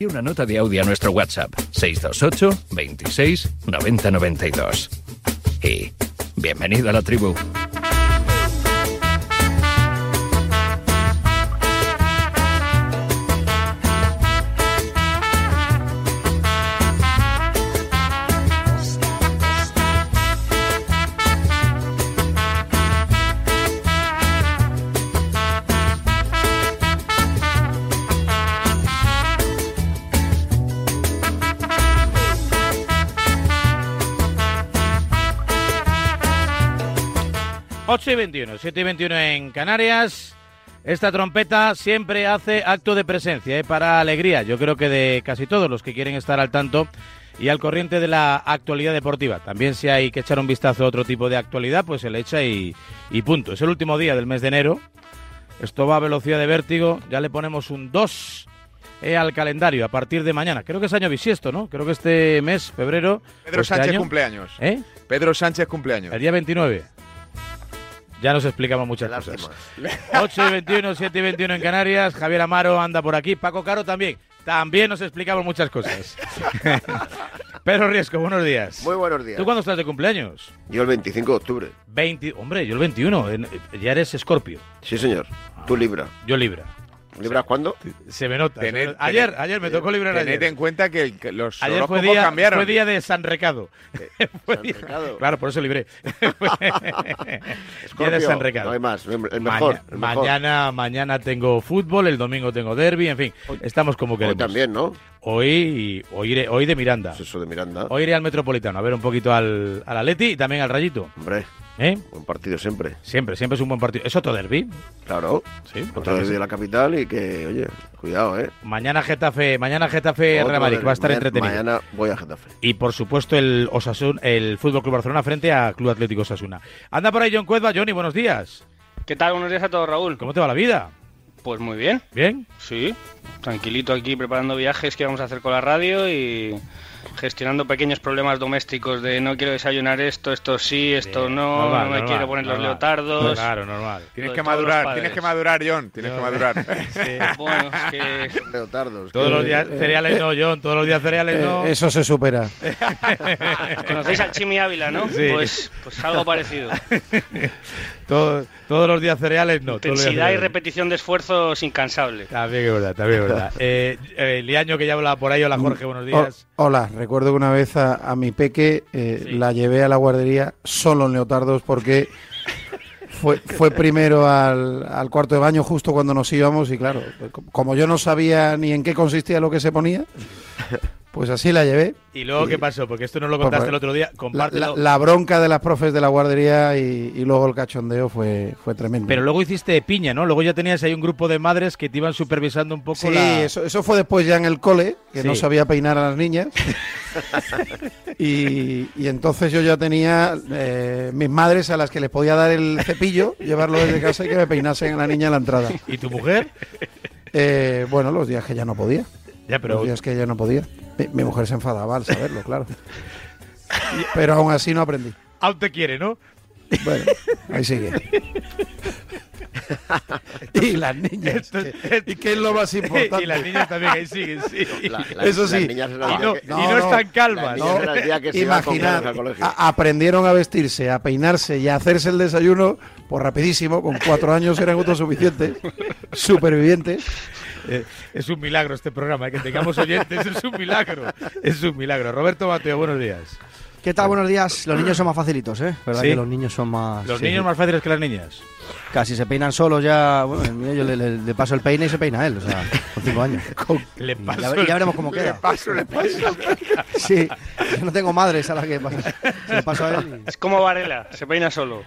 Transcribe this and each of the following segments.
Y una nota de audio a nuestro WhatsApp 628 26 90 92. Y bienvenido a la tribu. Ocho y 21, 7 y 21 en Canarias. Esta trompeta siempre hace acto de presencia, ¿eh? para alegría, yo creo que de casi todos los que quieren estar al tanto y al corriente de la actualidad deportiva. También si hay que echar un vistazo a otro tipo de actualidad, pues se le echa y, y punto. Es el último día del mes de enero. Esto va a velocidad de vértigo. Ya le ponemos un 2 eh, al calendario a partir de mañana. Creo que es año bisiesto, ¿no? Creo que este mes, febrero. Pedro este Sánchez año- cumpleaños. ¿Eh? Pedro Sánchez cumpleaños. El día 29. Ya nos explicamos muchas cosas. 8 y 21, 7 y 21 en Canarias. Javier Amaro anda por aquí. Paco Caro también. También nos explicamos muchas cosas. Pedro Riesco, buenos días. Muy buenos días. ¿Tú cuándo estás de cumpleaños? Yo el 25 de octubre. 20, hombre, yo el 21. en- Ya eres Escorpio. Sí, señor. Tú Libra. Yo Libra. ¿Libras cuándo? Se me nota. se me Tened- nota. ayer, tened- ayer me tocó librar Tened ayer. en cuenta que, el- los Ayer fue día, cambiaron. fue día de San Recado. Fue San día- Recado. Claro, por eso libré. día de San Recado. No hay más. El mejor. Maña- el mejor. mañana, mañana tengo fútbol, el domingo tengo derby, en fin, estamos como Hoy queremos. también, ¿no? Hoy, hoy, iré, hoy de Miranda. Es eso de Miranda. Hoy iré al Metropolitano a ver un poquito al, al Atleti y también al Rayito. Hombre, ¿Eh? buen partido siempre. Siempre, siempre es un buen partido. ¿Es otro derby? Claro. Sí. Otra vez de la capital y que, oye, cuidado, ¿eh? Mañana Getafe, mañana Getafe Otro Real Madrid, va a estar mañana- entretenido. Mañana voy a Getafe. Y por supuesto el Osasun, el Fútbol Club Barcelona frente a Club Atlético Osasuna. Anda por ahí John Cuezba, Johnny, buenos días. ¿Qué tal? Buenos días a todos, Raúl. ¿Cómo te va la vida? Pues muy bien, ¿Bien? sí. Tranquilito aquí preparando viajes que vamos a hacer con la radio y gestionando pequeños problemas domésticos de no quiero desayunar esto, esto sí, esto no, normal, no me normal, quiero poner los leotardos. Claro, normal. Tienes que madurar, tienes que madurar, John. Tienes que madurar. Bueno, es que Leotardos. Todos que- los días cereales no, John, todos los días cereales no. Eh, eso se supera. conocéis al Chimi Ávila, ¿no? Sí. Pues, pues algo parecido. Todo- todos los días cereales no. Intensidad y repetición de esfuerzos incansable. También es verdad, también es verdad. Eh, eh, Liaño que ya hablaba por ahí, hola Jorge, buenos O- días. hola, recuerdo que una vez a, a mi peque eh, Sí. la llevé a la guardería solo en leotardos porque fue, fue primero al, al cuarto de baño justo cuando nos íbamos y claro, co- como yo no sabía ni en qué consistía lo que se ponía, pues así la llevé. ¿Y luego qué pasó? Porque esto no lo contaste pues, el otro día. La, Compártelo. la- la bronca de las profes de la guardería y, y luego el cachondeo fue, fue tremendo. Pero luego hiciste piña, ¿no? Luego ya tenías ahí un grupo de madres que te iban supervisando un poco Sí, la... eso, eso fue después ya en el cole, que no sabía peinar a las niñas. y, y entonces yo ya tenía eh, mis madres a las que les podía dar el cepillo, llevarlo desde casa y que me peinasen a la niña en la entrada. ¿Y tu mujer? Eh, bueno, los días que ya no podía. Ya, pero... Los días que ya no podía. Mi, mi mujer se enfadaba al saberlo, claro. Pero aún así no aprendí. Aún te quiere, ¿no? Bueno, ahí sigue. y las niñas. Esto- ¿Y qué es lo más importante? y las niñas también ahí siguen, sí. La- la- Eso las sí. Y no, que- y no No, no. están al colegio. a- aprendieron a vestirse, a peinarse y a hacerse el desayuno, pues rapidísimo, con cuatro años eran autosuficientes, supervivientes. Eh, es un milagro este programa, eh, que tengamos oyentes, es un milagro. Es un milagro. Roberto Mateo, buenos días. ¿Qué tal? Buenos días. Los niños son más facilitos, ¿eh? ¿Verdad ¿Sí? que los niños son más... Los sí, niños más fáciles que las niñas. Casi se peinan solos ya... Bueno, el mío yo le, le- le paso el peine y se peina él, o sea, con cinco años. Le paso ya, y ya veremos cómo Le queda. paso, le paso. Sí, yo no tengo madres a las que pasa. Se lo paso a él y- Es como Varela, se peina solo.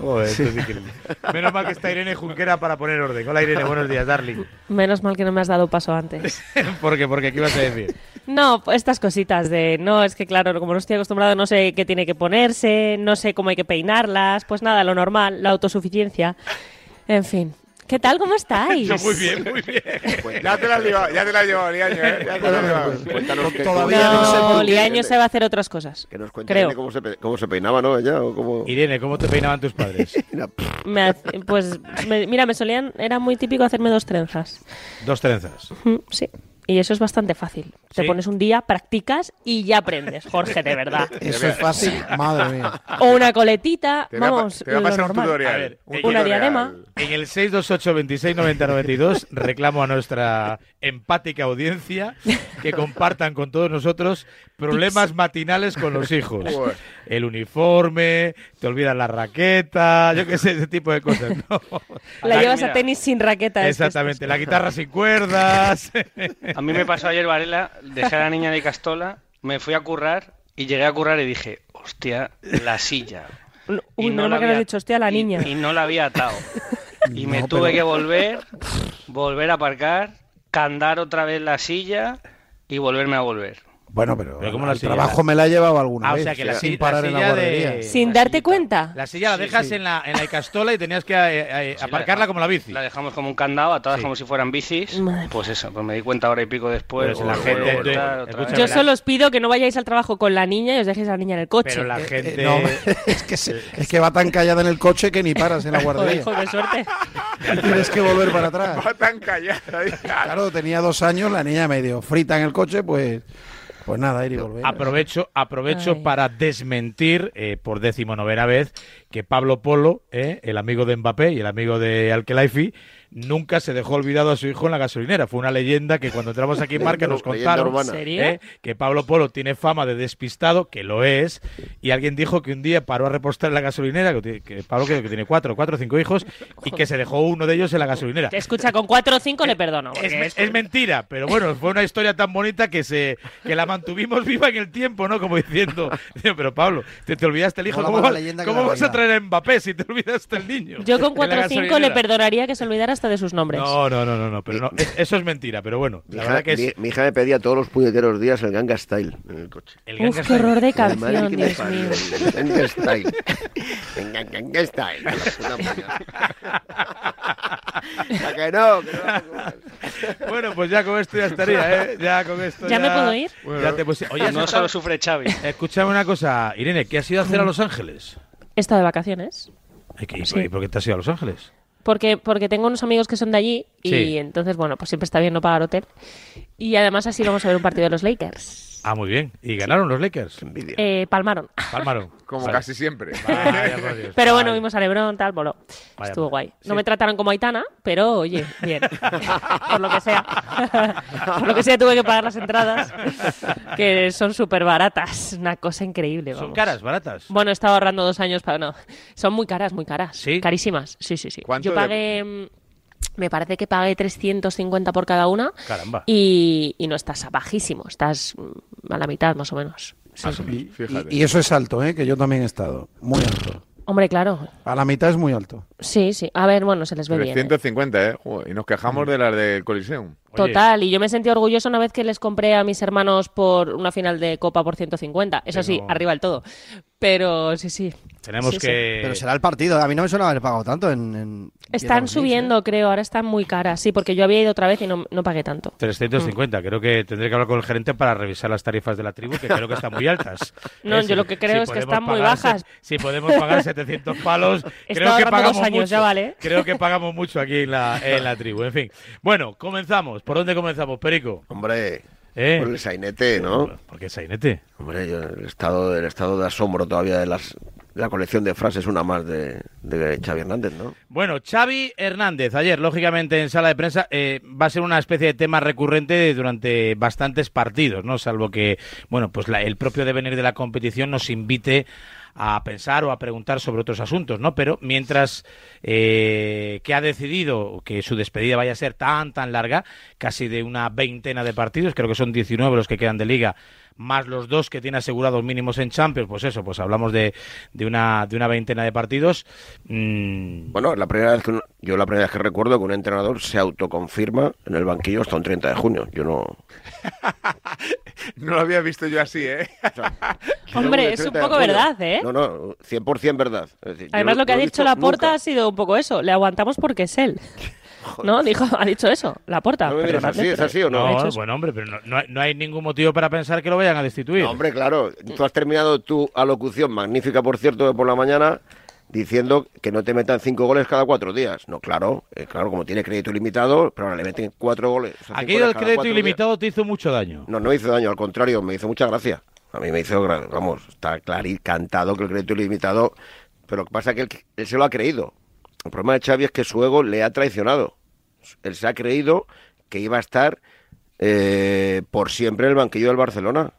Joder, es increíble. Menos mal que está Irene Junquera para poner orden. Hola Irene, buenos días, darling. Menos mal que no me has dado paso antes. ¿Por qué? Porque ¿qué ibas a decir? No, estas cositas de, no, es que claro, como no estoy acostumbrado, no sé qué tiene que ponerse, no sé cómo hay que peinarlas, pues nada, lo normal, la autosuficiencia. En fin. ¿Qué tal? ¿Cómo estáis? Yo muy bien, muy bien. Ya te la has llevado, ya te la has llevado, Liaño, ¿eh? Ya te la has llevado. Cuéntanos que- Todavía no sé por No, qué. Liaño se va a hacer otras cosas. Que nos cuente. Irene cómo se, pe- cómo se peinaba, ¿no? Ella, o cómo... Irene, ¿cómo te peinaban tus padres? Mira, Me hace- pues, me- mira, me solían, era muy típico hacerme dos trenzas. Dos trenzas. Mm, Sí. Y eso es bastante fácil. Te pones un día, practicas y ya aprendes, Jorge, de verdad. Eso es fácil, madre mía. O una coletita, Te vamos, te voy a pasar un tutorial. A ver, un una tutorial. diadema. En el 628 26 90 92 reclamo a nuestra empática audiencia que compartan con todos nosotros problemas matinales con los hijos. El uniforme, te olvidas la raqueta, yo qué sé, ese tipo de cosas. ¿no? La llevas mira. a tenis sin raqueta. es que Exactamente, la guitarra sin cuerdas. A mí me pasó ayer, Varela, dejé a la niña de Castola, me fui a currar y llegué a currar y dije, hostia, la silla. Y Uy, no la me habías había- dicho, hostia, la niña. Y, no la había atado. Y me No, tuve pero- que volver, volver a aparcar, candar otra vez la silla y volverme a volver. Bueno, pero, Pero ¿cómo la el silla? trabajo me la he llevado alguna Ah, o vez. sea que la sin parar la en la silla de- guardería. Sin la darte cuenta. La silla la dejas sí. En, la, en la Icastola y tenías que eh, eh, aparcarla como la bici. La dejamos como un candado, atadas Sí. como si fueran bicis. Madre Pues eso, pues me di cuenta ahora y pico después. Pero la gente- otra vez. Yo solo os pido que no vayáis al trabajo con la niña y os dejéis a la niña en el coche. Pero la Eh, gente... eh, no, es, que se- es que va tan callada en el coche que ni paras en la Joder, guardería. hijo, qué suerte. Tienes que volver para atrás. Va tan callada. Claro, tenía dos años, la niña medio frita en el coche, pues, pues nada, ir y volver. Aprovecho, aprovecho Ay. para desmentir eh, por decimonovena vez que Pablo Polo, eh, el amigo de Mbappé y el amigo de Alkelaifi, nunca se dejó olvidado a su hijo en la gasolinera. Fue una leyenda que cuando entramos aquí en Marca nos contaron eh, que Pablo Polo tiene fama de despistado, que lo es, y alguien dijo que un día paró a repostar en la gasolinera, que, tiene- que Pablo que, que tiene cuatro, cuatro o cinco hijos, y que se dejó uno de ellos en la gasolinera. Escucha, con cuatro o cinco le perdono. Es, mentira, pero bueno, fue una historia tan bonita que se que la mantuvimos viva en el tiempo, ¿no? Como diciendo, pero Pablo, te, te olvidaste el hijo, ¿cómo, va- vas a traer a Mbappé si te olvidaste el niño? Yo con cuatro o cinco le perdonaría que se olvidara hasta de sus nombres. No, no, no, no, no, pero no, eso es mentira, pero bueno, Mi la hija, verdad que es mi- mi hija me pedía todos los puñeteros días el Ganga Style en el coche. el Uf, qué horror de canción, Dios mío. el Ganga Style. El Ganga Style. La puta polla. ¿A que no? Que no? Bueno, pues ya con esto ya estaría, ¿eh? Ya con esto ¿Ya me puedo ir? Ya te puse- Oye, no solo sufre Xavi. escúchame una cosa, Irene, ¿qué has ido a hacer a Los Ángeles? He estado de vacaciones. Ay, ¿qué- Sí. ¿Y por qué te has ido a Los Ángeles? Porque, porque tengo unos amigos que son de allí y Sí. entonces, bueno, pues siempre está bien no pagar hotel. Y además así vamos a ver un partido de los Lakers. Ah, muy bien. ¿Y ganaron los Lakers? Envidia. Eh, palmaron. Palmaron. Como Vale. casi siempre. Vaya, por Dios. Pero bueno, vimos a Lebron, tal, voló. Vaya, Estuvo pues. guay. No Sí. me trataron como Aitana, pero oye, bien. Por lo que sea. Por lo que sea tuve que pagar las entradas, que son súper baratas. Una cosa increíble. ¿Son vamos. caras, baratas? Bueno, he estado ahorrando dos años para... No, son muy caras, muy caras. ¿Sí? Carísimas, sí, sí, sí. ¿Cuánto Yo pagué... mm, Me parece que pagué 350 por cada una Caramba. y, y no estás bajísimo, estás mm, a la mitad más o menos. Sí. Y, Fíjate. y- y eso es alto, ¿eh? que yo también he estado. Muy alto. Hombre, claro. A la mitad es muy alto. Sí, sí. A ver, bueno, se les ve bien. ¿eh? 350, ¿eh? Joder, y nos quejamos de las del Coliseum. Oye, Total, y yo me sentí orgulloso una vez que les compré a mis hermanos por una final de Copa por 150. Eso sí, Pero- arriba del todo. Pero sí, sí. Tenemos Sí, sí. que... Pero será el partido. A mí no me suena haber pagado tanto en. en Están subiendo, creo, ahora están muy caras. Sí, porque yo había ido otra vez y no, no pagué tanto. 350. Creo que tendré que hablar con el gerente para revisar las tarifas de la tribu, que creo que están muy altas. No, Eh, yo si- lo que creo es que están muy bajas. Si podemos pagar 700 palos, creo que pagamos dos años, mucho. ya vale. Creo que pagamos mucho aquí en la, en la tribu. En fin. Bueno, comenzamos. ¿Por dónde comenzamos, Perico? Hombre, ¿Eh? por el sainete, ¿no? ¿Por qué sainete? Hombre, yo, el estado, el estado de asombro todavía de las la colección de frases, una más de, de Xavi Hernández, ¿no? Bueno, Xavi Hernández, ayer, lógicamente, en sala de prensa, eh, va a ser una especie de tema recurrente durante bastantes partidos, ¿no? Salvo que, bueno, pues la- el propio devenir de la competición nos invite a pensar o a preguntar sobre otros asuntos, ¿no? Pero mientras eh, que ha decidido que su despedida vaya a ser tan, tan larga, casi de una veintena de partidos, creo que son 19 los que quedan de liga, más los dos que tiene asegurados mínimos en Champions, pues eso, pues hablamos de, de, una, de una veintena de partidos. Mm, Bueno, la primera vez que un- yo la primera vez que recuerdo que un entrenador se autoconfirma en el banquillo hasta un 30 de junio. Yo no. No lo había visto yo así, ¿eh? o sea, Hombre, es un 30 de poco verdad, ¿eh? No, no, 100% verdad. Es decir, yo Además, no- lo que ha dicho la porta nunca. ha sido un poco eso. Le aguantamos porque es él. ¿No? Dijo, ha dicho eso, la porta. No así, ¿es así o no? No, bueno, hombre, pero no, no hay, no hay ningún motivo para pensar que lo vayan a destituir. No, hombre, claro. Tú has terminado tu alocución, magnífica por cierto, de por la mañana, diciendo que no te metan cinco goles cada cuatro días. No, claro, eh, claro, como tiene crédito ilimitado, pero ahora le meten cuatro goles. o sea, cinco Aquí goles el cada crédito ilimitado te hizo mucho daño. No, no me hizo daño, al contrario, me hizo mucha gracia. A mí me hizo, vamos, está claro y cantado que el crédito ilimitado, pero lo que pasa es que él, él se lo ha creído. El problema de Xavi es que su ego le ha traicionado. Él se ha creído que iba a estar eh, por siempre en el banquillo del Barcelona.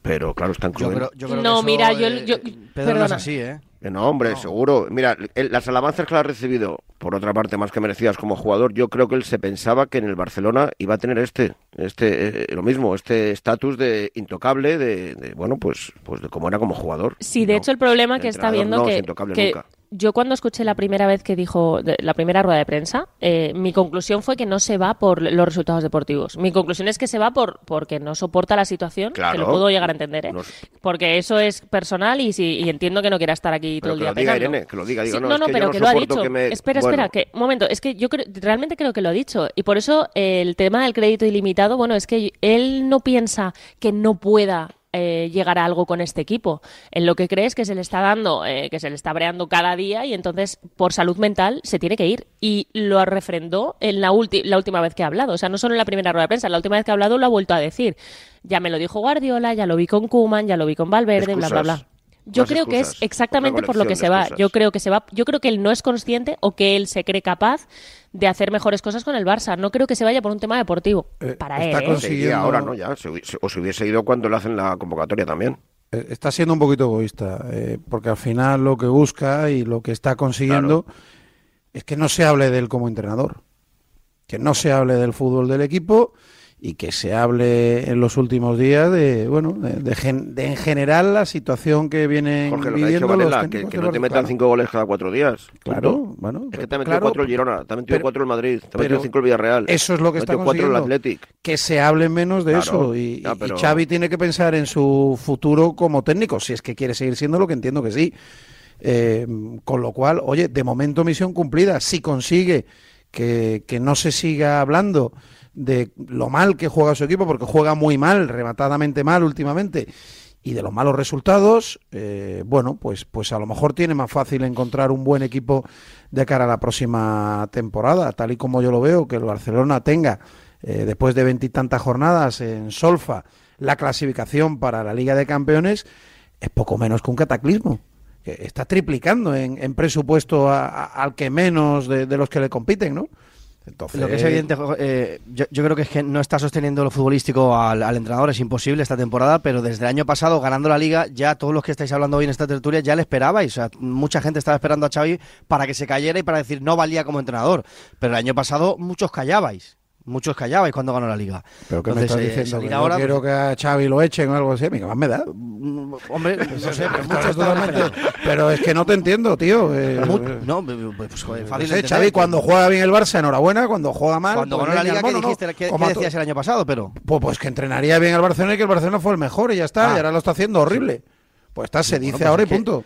Pero claro, están Yo creo, yo creo No, que eso, mira, yo- eh, yo- Pedro no es así, ¿eh? Que No, hombre, seguro. Mira, el- las alabanzas que le ha recibido, por otra parte, más que merecidas como jugador, yo creo que él se pensaba que en el Barcelona iba a tener este, este, eh, lo mismo, este estatus de intocable, de, de, bueno, pues, pues de cómo era como jugador. Sí, de No, hecho el problema el que está viendo no es que, intocable que nunca. Yo cuando escuché la primera vez que dijo de- la primera rueda de prensa, eh, mi conclusión fue que no se va por los resultados deportivos. Mi conclusión es que se va por porque no soporta la situación, que Claro. lo puedo llegar a entender, ¿eh? No sé. porque eso es personal y, si, y entiendo que no quiera estar aquí todo el que día lo diga. Irene, que lo diga, Sí, no, no, es no, que yo pero que lo ha dicho. me- Espera, Bueno. espera, que un momento, es que yo creo- realmente creo que lo ha dicho y por eso eh, el tema del crédito ilimitado, bueno, es que él no piensa que no pueda eh, llegar a algo con este equipo. En lo que cree es que se le está dando, eh, que se le está breando cada día y entonces por salud mental se tiene que ir. Y lo refrendó en la, la última vez que ha hablado. O sea, no solo en la primera rueda de prensa, la última vez que ha hablado lo ha vuelto a decir. Ya me lo dijo Guardiola, ya lo vi con Kuman, ya lo vi con Valverde, bla, bla, bla. Yo creo que es exactamente por lo que se va. Yo creo que se va. Yo creo que él no es consciente o que él se cree capaz de hacer mejores cosas con el Barça. No creo que se vaya por un tema deportivo. Eh, para está él. ¿eh? consiguiendo- ahora, ¿no? Ya, se- o se hubiese ido cuando le hacen la convocatoria también. Eh, Está siendo un poquito egoísta, eh, porque al final lo que busca y lo que está consiguiendo es que no se hable de él como entrenador, que no se hable del fútbol del equipo y que se hable en los últimos días de, bueno, de, de gen- de en general la situación que vienen Jorge, lo que ha viviendo dicho los Varela, que, no te metan Claro, cinco goles cada cuatro días. Claro, punto. bueno, Es que te ha metido claro, cuatro el Girona, te ha metido pero- cuatro el Madrid, te ha metido cinco el Villarreal. Eso es lo que está cuatro el consiguiendo. Athletic. que se hable menos de Claro, eso y, ya, y Xavi tiene que pensar en su futuro como técnico, si es que quiere seguir siendo lo que entiendo que sí. Eh, con lo cual, oye, de momento misión cumplida. Si consigue que, que no se siga hablando de lo mal que juega su equipo, porque juega muy mal, rematadamente mal últimamente, y de los malos resultados, eh, bueno, pues, pues a lo mejor tiene más fácil encontrar un buen equipo de cara a la próxima temporada, tal y como yo lo veo, que el Barcelona tenga, eh, después de veintitantas jornadas en Solfa, la clasificación para la Liga de Campeones, es poco menos que un cataclismo. Que está triplicando en, presupuesto a- al que menos de los que le compiten, ¿no? Lo que es evidente, eh, yo, creo que es que no está sosteniendo lo futbolístico al, al entrenador, es imposible esta temporada, pero desde el año pasado, ganando la liga, ya todos los que estáis hablando hoy en esta tertulia ya le esperabais. O sea, mucha gente estaba esperando a Xavi para que se cayera y para decir no valía como entrenador. Pero el año pasado muchos callabais. Muchos callabais cuando ganó la liga. ¿Pero qué me Entonces, estás eh, diciendo? salir ¿Que ahora, quiero pues, que a Xavi lo echen o algo así? ¿Qué más me da? mm, Hombre, no sé, pero muchos totalmente-. Pero es que no te entiendo, tío. Eh, eh, No, pues joder, no fácil sé, entender. Xavi, cuando juega bien el Barça, enhorabuena. Cuando juega mal, Cuando pues ganó la liga, ¿qué mono, ¿no? dijiste? ¿Qué, qué decías el año pasado? Pero Pues, pues que entrenaría bien al Barcelona y que el Barcelona fue el mejor y ya está. Ah. Y ahora lo está haciendo horrible. Pues está, se Bueno, dice pues ahora y es que- punto.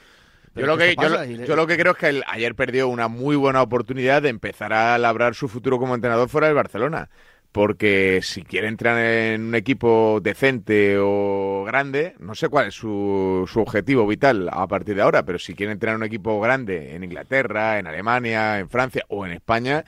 Yo lo, que, yo, lo- yo que creo es que el- ayer perdió una muy buena oportunidad de empezar a labrar su futuro como entrenador fuera del Barcelona. Porque si quiere entrar en un equipo decente o grande, no sé cuál es su, su objetivo vital a partir de ahora, pero si quiere entrar en un equipo grande en Inglaterra, en Alemania, en Francia o en España,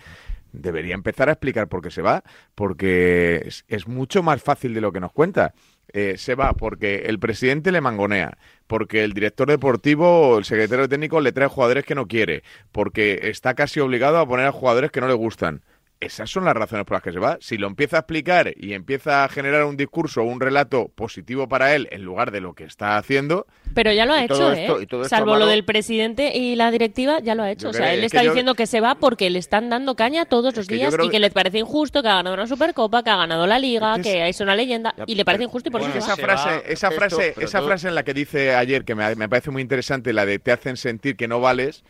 debería empezar a explicar por qué se va, porque es, es mucho más fácil de lo que nos cuenta. Eh, se va porque el presidente le mangonea, porque el director deportivo o el secretario técnico le trae jugadores que no quiere, porque está casi obligado a poner a jugadores que no le gustan. Esas son las razones por las que se va. Si lo empieza a explicar y empieza a generar un discurso o un relato positivo para él en lugar de lo que está haciendo, Pero ya lo ha hecho, esto- ¿eh? Salvo lo del presidente y la directiva, ya lo ha hecho. O sea, él es está que yo- diciendo que se va porque le están dando caña todos los que días y que- que le parece injusto que ha ganado una Supercopa, que ha ganado la Liga, Es que que es una leyenda Ya, y le parece pero- injusto y por Es eso esa va. se frase, va, esa frase, esa todo- frase en la que dice ayer, que me, me parece muy interesante, la de te hacen sentir que no vales,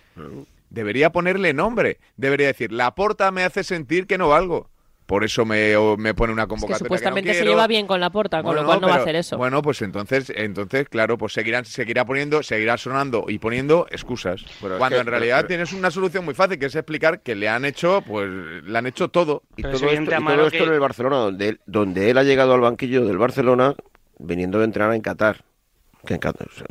debería ponerle nombre. Debería decir, la porta me hace sentir que no valgo. Por eso me, me pone una Es que convocatoria. supuestamente no se lleva bien con la porta, con Bueno, lo cual no va a hacer eso. Bueno, pues entonces, entonces, claro, pues seguirán, seguirá poniendo, seguirá sonando y poniendo excusas. Pero es cuando que- en realidad pero- tienes una solución muy fácil, que es explicar que le han hecho, pues, le han hecho todo. Y Pero todo, es esto, y todo esto que- en el Barcelona, donde él, donde él ha llegado al banquillo del Barcelona viniendo de entrenar en Qatar. Que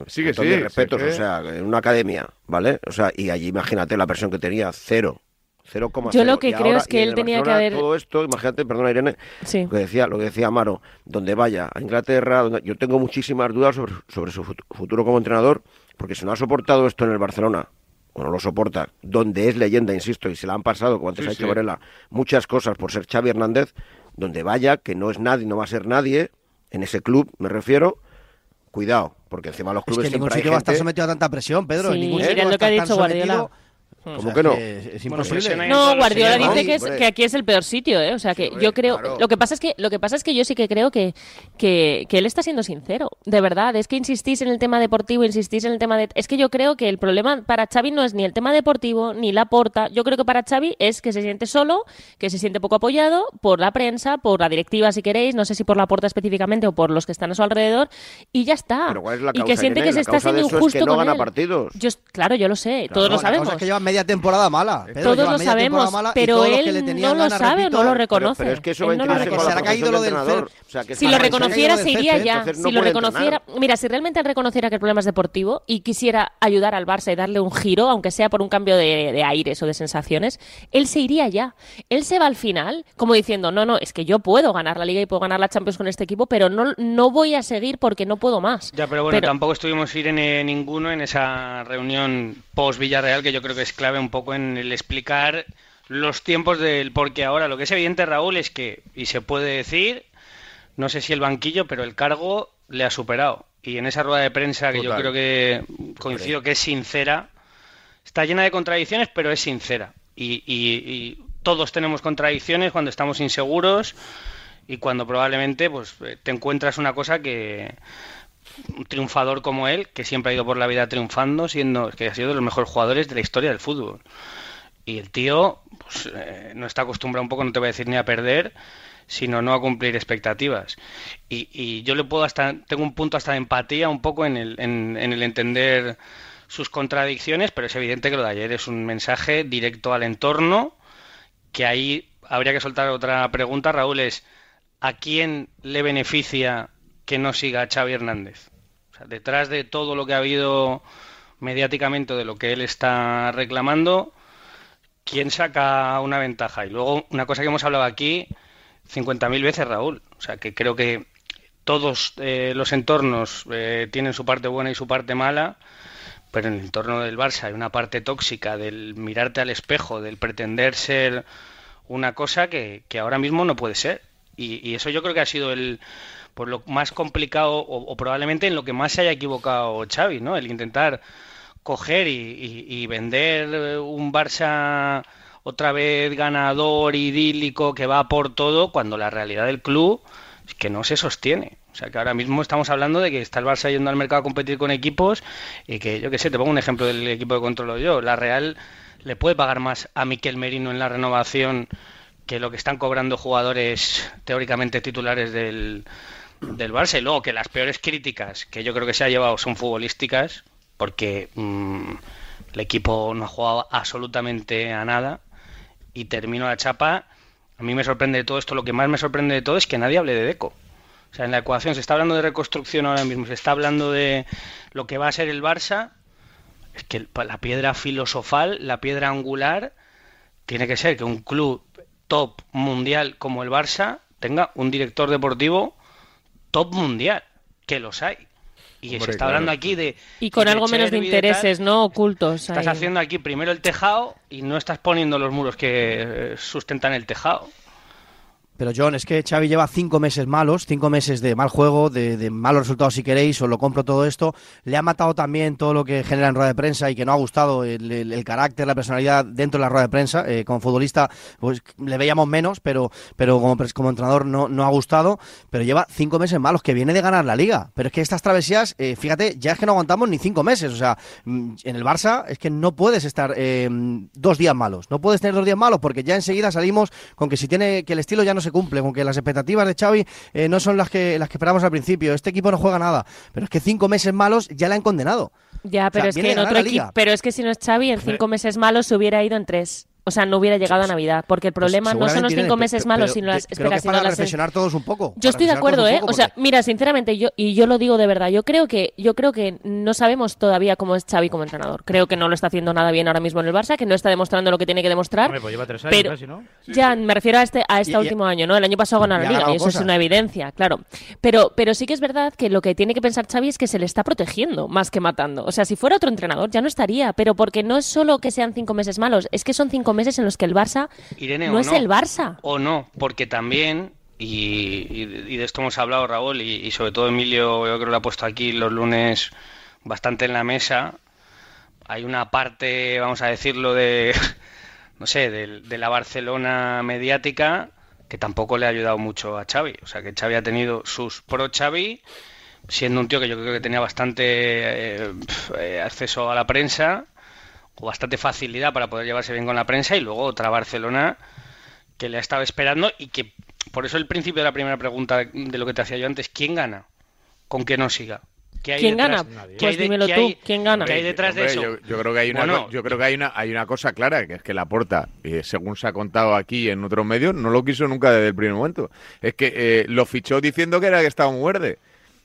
Sí que sí, respetos, sí que- o sea, en una academia, ¿vale? O sea, y allí imagínate la presión que tenía, cero. 0,0. Yo lo que Y creo ahora- es que él tenía que haber- Todo esto, imagínate, perdona Irene, Sí. lo que decía, lo que decía Amaro, donde vaya, a Inglaterra, donde- yo tengo muchísimas dudas sobre, sobre su fut- futuro como entrenador, porque si no ha soportado esto en el Barcelona, o no lo soporta, donde es leyenda, insisto, y se la han pasado, como antes Sí, ha dicho sí. Varela, muchas cosas por ser Xavi Hernández, donde vaya, que no es nadie, no va a ser nadie, en ese club me refiero, cuidado, porque encima los Es clubes que en ningún sitio va a estar gente- sometido a tanta presión, Pedro. Sí, en ningún sitio va a lo que ha estar dicho Guardiola. Sometido. ¿Cómo O sea, que no? Es, es imposible. No, Guardiola dice que, es- hombre. que aquí es el peor sitio, ¿eh? O sea, que Sí, yo creo... claro. Lo que pasa es que lo que pasa es que yo sí que creo que, que, que él está siendo sincero. De verdad, es que insistís en el tema deportivo, insistís en el tema de... Es que yo creo que el problema para Xavi no es ni el tema deportivo, ni la porta. Yo creo que para Xavi es que se siente solo, que se siente poco apoyado por la prensa, por la directiva, si queréis, no sé si por la porta específicamente o por los que están a su alrededor, y ya está. Pero ¿cuál es la y que siente que se La está siendo es injusto que no con gana él. partidos. Yo, claro, yo lo sé, todos lo No, sabemos. Temporada mala. Pedro, Todos lo sabemos, mala pero él no lo sabe o no lo pero- reconoce. Pero es que eso va no lo se ha caído lo de del cel- O sea, que Si lo reconociera, se iría ya. Entonces no si lo reconociera, entrenar. mira, si realmente él reconociera que el problema es deportivo y quisiera ayudar al Barça y darle un giro, aunque sea por un cambio de, de aires o de sensaciones, él se iría ya. Él se va al final, como diciendo, no, no, es que yo puedo ganar la Liga y puedo ganar la Champions con este equipo, pero no, no voy a seguir porque no puedo más. Ya, pero bueno, tampoco estuvimos Irene ninguno en esa reunión post Villarreal que yo creo que es clave un poco en el explicar los tiempos del porque ahora lo que es evidente Raúl es que y se puede decir no sé si el banquillo pero el cargo le ha superado. Y en esa rueda de prensa que yo creo que coincido que es sincera está llena de contradicciones pero es sincera. Y, y- y todos tenemos contradicciones cuando estamos inseguros y cuando probablemente pues te encuentras una cosa que triunfador como él, que siempre ha ido por la vida triunfando, siendo que ha sido de los mejores jugadores de la historia del fútbol. Y el tío pues, eh, no está acostumbrado un poco, no te voy a decir ni a perder, sino no a cumplir expectativas. Y, y yo le puedo hasta, tengo un punto hasta de empatía un poco en el, en, en el entender sus contradicciones, pero es evidente que lo de ayer es un mensaje directo al entorno, que ahí habría que soltar otra pregunta, Raúl, es ¿a quién le beneficia que no siga a Xavi Hernández? O sea, detrás de todo lo que ha habido mediáticamente de lo que él está reclamando, ¿quién saca una ventaja? Y luego, una cosa que hemos hablado aquí 50.000 veces, Raúl. O sea, que creo que todos eh, los entornos eh, tienen su parte buena y su parte mala, pero en el entorno del Barça hay una parte tóxica del mirarte al espejo, del pretender ser una cosa que, que ahora mismo no puede ser. Y, y eso yo creo que ha sido el por lo más complicado o, probablemente en lo que más se haya equivocado Xavi, ¿no? El intentar coger y, y- y vender eh, un Barça otra vez ganador, idílico, que va por todo, cuando la realidad del club es que no se sostiene. O sea, que ahora mismo estamos hablando de que está el Barça yendo al mercado a competir con equipos y que, yo qué sé, te pongo un ejemplo del equipo que controlo yo. La Real le puede pagar más a Miquel Merino en la renovación que lo que están cobrando jugadores teóricamente titulares del, del Barça. Y luego que las peores críticas que yo creo que se ha llevado son futbolísticas, porque mm, el equipo no ha jugado absolutamente a nada. Y termino la chapa. A mí me sorprende de todo esto. Lo que más me sorprende de todo es que nadie hable de Deco. O sea, en la ecuación se está hablando de reconstrucción ahora mismo, se está hablando de lo que va a ser el Barça. Es que la piedra filosofal, la piedra angular, tiene que ser que un club top mundial como el Barça tenga un director deportivo top mundial, que los hay. Y se está hablando claro. aquí de... Y con de algo menos de tal. intereses, ¿no? Ocultos. Estás ahí. haciendo aquí primero el tejado y no estás poniendo los muros que eh, sustentan el tejado. Pero John, es que Xavi lleva cinco meses malos, cinco meses de mal juego, de, de malos resultados si queréis, os lo compro todo esto. Le ha matado también todo lo que genera en rueda de prensa y que no ha gustado el, el- el carácter, la personalidad dentro de la rueda de prensa. Eh, como futbolista, pues le veíamos menos, pero, pero como, como entrenador no, no ha gustado. Pero lleva cinco meses malos, que viene de ganar la liga. Pero es que estas travesías, eh, fíjate, ya es que no aguantamos ni cinco meses. O sea, mm, en el Barça es que no puedes estar eh, dos días malos. No puedes tener dos días malos porque ya enseguida salimos con que si tiene que el estilo ya no se cumple, con que las expectativas de Xavi eh, no son las que las que esperamos al principio. Este equipo no juega nada, pero es que cinco meses malos ya le han condenado. Ya, pero sea, es que en otro equipo, pero es que si no es Xavi, en cinco meses malos se hubiera ido en tres. O sea, no hubiera llegado a Navidad, porque el problema no son los cinco meses pero- malos, sino las... Espera, que es sino para las... reflexionar todos un poco. Yo estoy de acuerdo, ¿eh? poco, O sea, porque- mira, sinceramente, yo y yo lo digo de verdad. Yo creo que yo creo que no sabemos todavía cómo es Xavi como entrenador. Creo que no lo está haciendo nada bien ahora mismo en el Barça, que no está demostrando lo que tiene que demostrar. Hombre, pues lleva tres años pero casi, ¿no? ya me refiero a este a este Y- y- último año, ¿no? El año pasado ganó y la liga y eso es una evidencia, claro. Pero pero sí que es verdad que lo que tiene que pensar Xavi es que se le está protegiendo más que matando. O sea, si fuera otro entrenador ya no estaría, pero porque no es solo que sean cinco meses malos, es que son cinco meses en los que el Barça Irene, no es el Barça. O no, porque también, y, y- y de esto hemos hablado Raúl, y, y sobre todo Emilio, yo creo que lo ha puesto aquí los lunes bastante en la mesa, hay una parte, vamos a decirlo, de, no sé, de, de la Barcelona mediática que tampoco le ha ayudado mucho a Xavi. O sea, que Xavi ha tenido sus pro Xavi, siendo un tío que yo creo que tenía bastante eh, eh, acceso a la prensa o bastante facilidad para poder llevarse bien con la prensa y luego otra Barcelona que le ha estado esperando y que por eso el principio de la primera pregunta de lo que te hacía yo antes, ¿quién gana? ¿Con que no siga? ¿Qué hay ¿Quién detrás? gana? ¿Qué Pues hay de- dímelo qué tú, hay- ¿quién gana? ¿Qué hay detrás de eso? Yo, yo creo que hay una, Bueno, yo creo que hay una, hay una cosa clara, que es que la porta, según se ha contado aquí en otros medios, no lo quiso nunca desde el primer momento. Es que eh, lo fichó diciendo que era que estaba muy verde.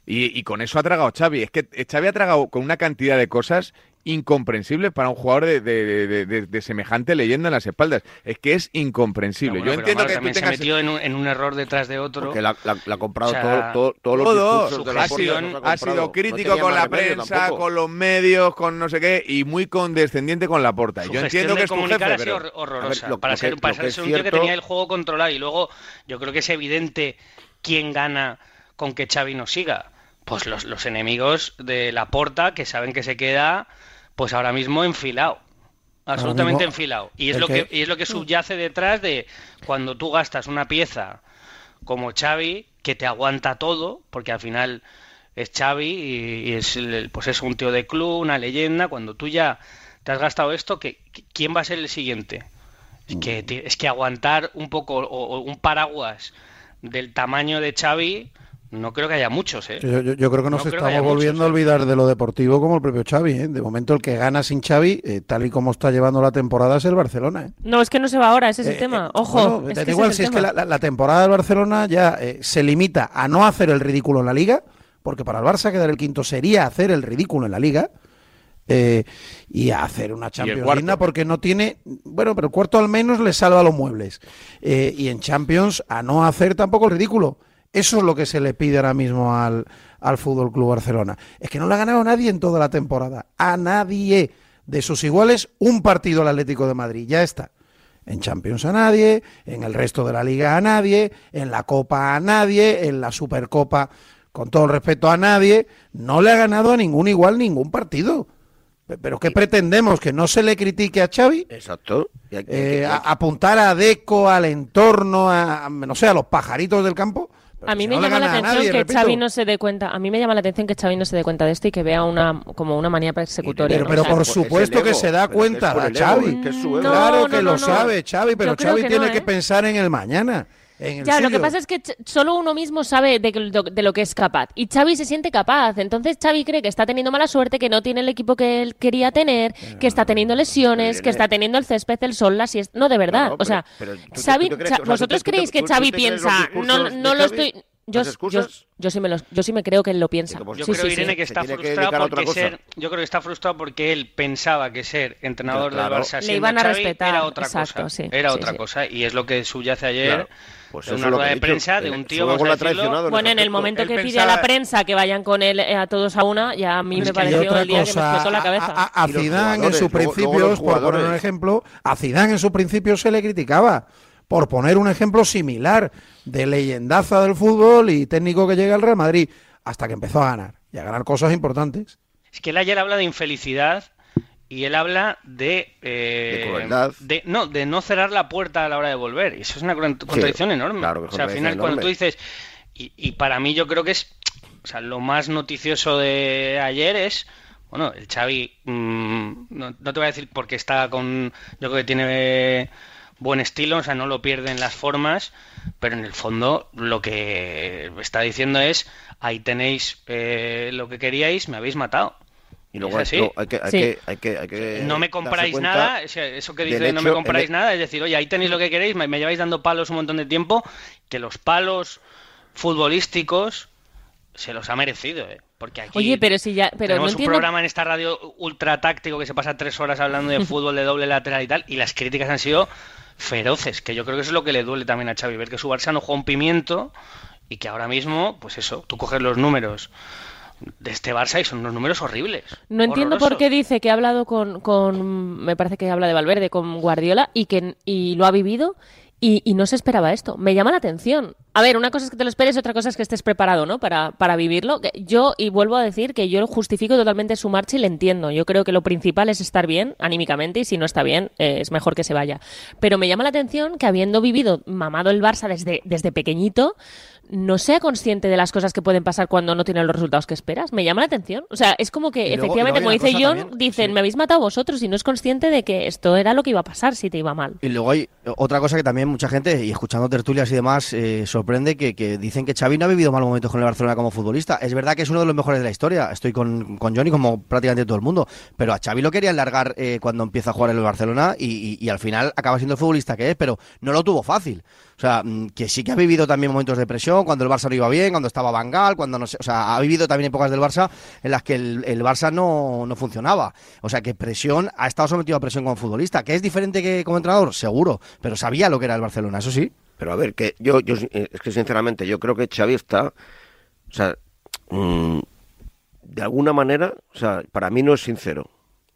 Y, y con eso ha tragado Xavi. Es que Xavi ha tragado con una cantidad de cosas incomprensibles para un jugador de, de- de- de- de semejante leyenda en las espaldas. Es que es incomprensible. No, yo bueno, entiendo que tú también se tengas... metió en un, en un error detrás de otro. Porque la, la- la ha comprado O sea, todo, todo- todos los Todo. discursos de su la ha sido, ha sido crítico con la prensa, tampoco. con los medios, con no sé qué, y muy condescendiente con la porta. Yo entiendo que es tu jefe, pero... horrorosa. A ver, lo- para lo ser, que- para que ser es un tío que cierto- tenía el juego controlado. Y luego yo creo que es evidente quién gana con que Xavi no siga. Pues los, los enemigos de la porta que saben que se queda pues ahora mismo enfilado. Absolutamente enfilado. Y es, lo que, que- y es lo que subyace detrás de cuando tú gastas una pieza como Xavi, que te aguanta todo, porque al final es Xavi y, y es el- pues es un tío de club, una leyenda. Cuando tú ya te has gastado esto, ¿qué- ¿quién va a ser el siguiente? Es que, ti- es que aguantar un poco o, o un paraguas del tamaño de Xavi, no creo que haya muchos, ¿eh? Yo, yo- yo creo que nos No que estamos muchos, volviendo a ¿eh? olvidar de lo deportivo como el propio Xavi. ¿eh? De momento el que gana sin Xavi, eh, tal y como está llevando la temporada, es el Barcelona. ¿eh? No, es que no se va ahora, ese es el Eh, tema. Ojo, bueno, es que ese igual, es si el es que tema. la, la- la temporada del Barcelona ya eh, se limita a no hacer el ridículo en la liga, porque para el Barça quedar el quinto sería hacer el ridículo en la liga. eh, y a hacer una Champions digna porque no tiene bueno pero el cuarto al menos le salva los muebles Eh, y en Champions a no hacer tampoco el ridículo eso es lo que se le pide ahora mismo al, al Fútbol Club Barcelona. Es que no le ha ganado nadie en toda la temporada. A nadie. De sus iguales, un partido al Atlético de Madrid. Ya está. En Champions a nadie, en el resto de la liga a nadie, en la Copa a nadie, en la Supercopa, con todo el respeto a nadie. No le ha ganado a ningún igual ningún partido. Pe- Pero ¿qué pretendemos? ¿Que no se le critique a Xavi? Exacto. Y Eh, a- apuntar a Deco, al entorno, a, a- no sé, a los pajaritos del campo. Pero A mí si me no llama la a atención nadie, que repito. Xavi no se dé cuenta. A mí me llama la atención que Xavi no se dé cuenta de esto y que vea una como una manía persecutoria. Pero, por supuesto que se da cuenta, ego, Xavi. que es su No, ego. claro no, que no, lo no. sabe, Xavi, pero Xavi que tiene que ¿eh? pensar en el mañana. En el Ya, lo que pasa es que solo uno mismo sabe de, que- de lo que es capaz. Y Xavi se siente capaz. Entonces Xavi cree que está teniendo mala suerte, que no tiene el equipo que él quería tener, que está teniendo lesiones, que está teniendo el césped, el sol, la siesta. No, de verdad. No, no, o sea, pero- pero tú te- Xavi, tú te crees Cha- que- o sea, ¿vosotros tú creéis tú- que Xavi piensa? No, lo estoy... Yo, sí me los- yo sí me creo que él lo piensa. Yo Sí, creo, sí, sí. Irene, que está que frustrado otra porque cosa. ser, yo creo que está frustrado porque él pensaba que ser entrenador Claro. del Barça Le siendo iban a Xavi respetar, era otra exacto, cosa, sí, era sí, otra sí. cosa y es lo que subyace ayer Claro. Pues una es lo rueda de dicho. prensa de un tío, vamos a traicionado en Bueno, en el momento Él que pide pensaba- a la prensa que vayan con él eh, a todos a una, ya a mí me pareció el día que me explotó la cabeza. A, a- Zidane en sus principios, los por poner un ejemplo, a Zidane en sus principios se le criticaba por poner un ejemplo similar de leyendaza del fútbol y técnico que llega al Real Madrid, hasta que empezó a ganar y a ganar cosas importantes. Es que él ayer habla de infelicidad y él habla de... eh, De no, de no cerrar la puerta a la hora de volver. Y eso es una con- contradicción enorme. claro o sea, al final cuando tú dices... Y, y para mí yo creo que es... O sea, lo más noticioso de ayer es... Bueno, el Xavi... mm, no, no te voy a decir porque está con... Yo creo que tiene buen estilo, o sea, no lo pierde en las formas, pero en el fondo lo que está diciendo es, ahí tenéis eh, lo que queríais, me habéis matado. Y luego Es así. no, hay, que, hay, Sí. que, hay, que, hay que no me compráis nada, o sea, eso que dice no me compráis el- nada, es decir, oye, ahí tenéis lo que queréis, me, me lleváis dando palos un montón de tiempo, que los palos futbolísticos se los ha merecido, ¿eh? Porque aquí Oye, pero si ya, pero no tenemos un entiendo. programa en esta radio ultra táctico que se pasa tres horas hablando de fútbol de doble lateral y tal, y las críticas han sido feroces, que yo creo que eso es lo que le duele también a Xavi, ver que su Barça no juega un pimiento y que ahora mismo, pues eso, tú coges los números de este Barça y son unos números horribles. No entiendo por qué dice que ha hablado con, con- me parece que habla de Valverde, con Guardiola y que y lo ha vivido y, y no se esperaba esto. Me llama la atención. A ver, una cosa es que te lo esperes, otra cosa es que estés preparado, ¿no? Para, para vivirlo. Yo, y vuelvo a decir que yo justifico totalmente su marcha y le entiendo. Yo creo que lo principal es estar bien anímicamente y si no está bien, eh, es mejor que se vaya. Pero me llama la atención que habiendo vivido, mamado el Barça desde, desde pequeñito, no sea consciente de las cosas que pueden pasar cuando no tienen los resultados que esperas. Me llama la atención. O sea, es como que luego- efectivamente, como dice John, también, dicen, sí. me habéis matado vosotros y no es consciente de que esto era lo que iba a pasar si te iba mal. Y luego hay otra cosa que también mucha gente, y escuchando tertulias y demás, eh, sorprende que, que dicen que Xavi no ha vivido malos momentos con el Barcelona como futbolista. Es verdad que es uno de los mejores de la historia. Estoy con, con Johnny como prácticamente todo el mundo. Pero a Xavi lo querían largar eh, cuando empieza a jugar en el Barcelona y, y- y al final acaba siendo el futbolista que es, pero no lo tuvo fácil. O sea, mm, que sí que ha vivido también momentos de presión, cuando el Barça no iba bien, cuando estaba Bangal, cuando no sé, o sea, ha vivido también épocas del Barça en las que el, Barça no, no funcionaba. O sea, que presión, ha estado sometido a presión como futbolista, que es diferente que como entrenador, seguro, pero sabía lo que era el Barcelona, eso sí. Pero a ver, que yo, yo eh, es que sinceramente yo creo que Xavi está, o sea, mm, de alguna manera, o sea, para mí no es sincero,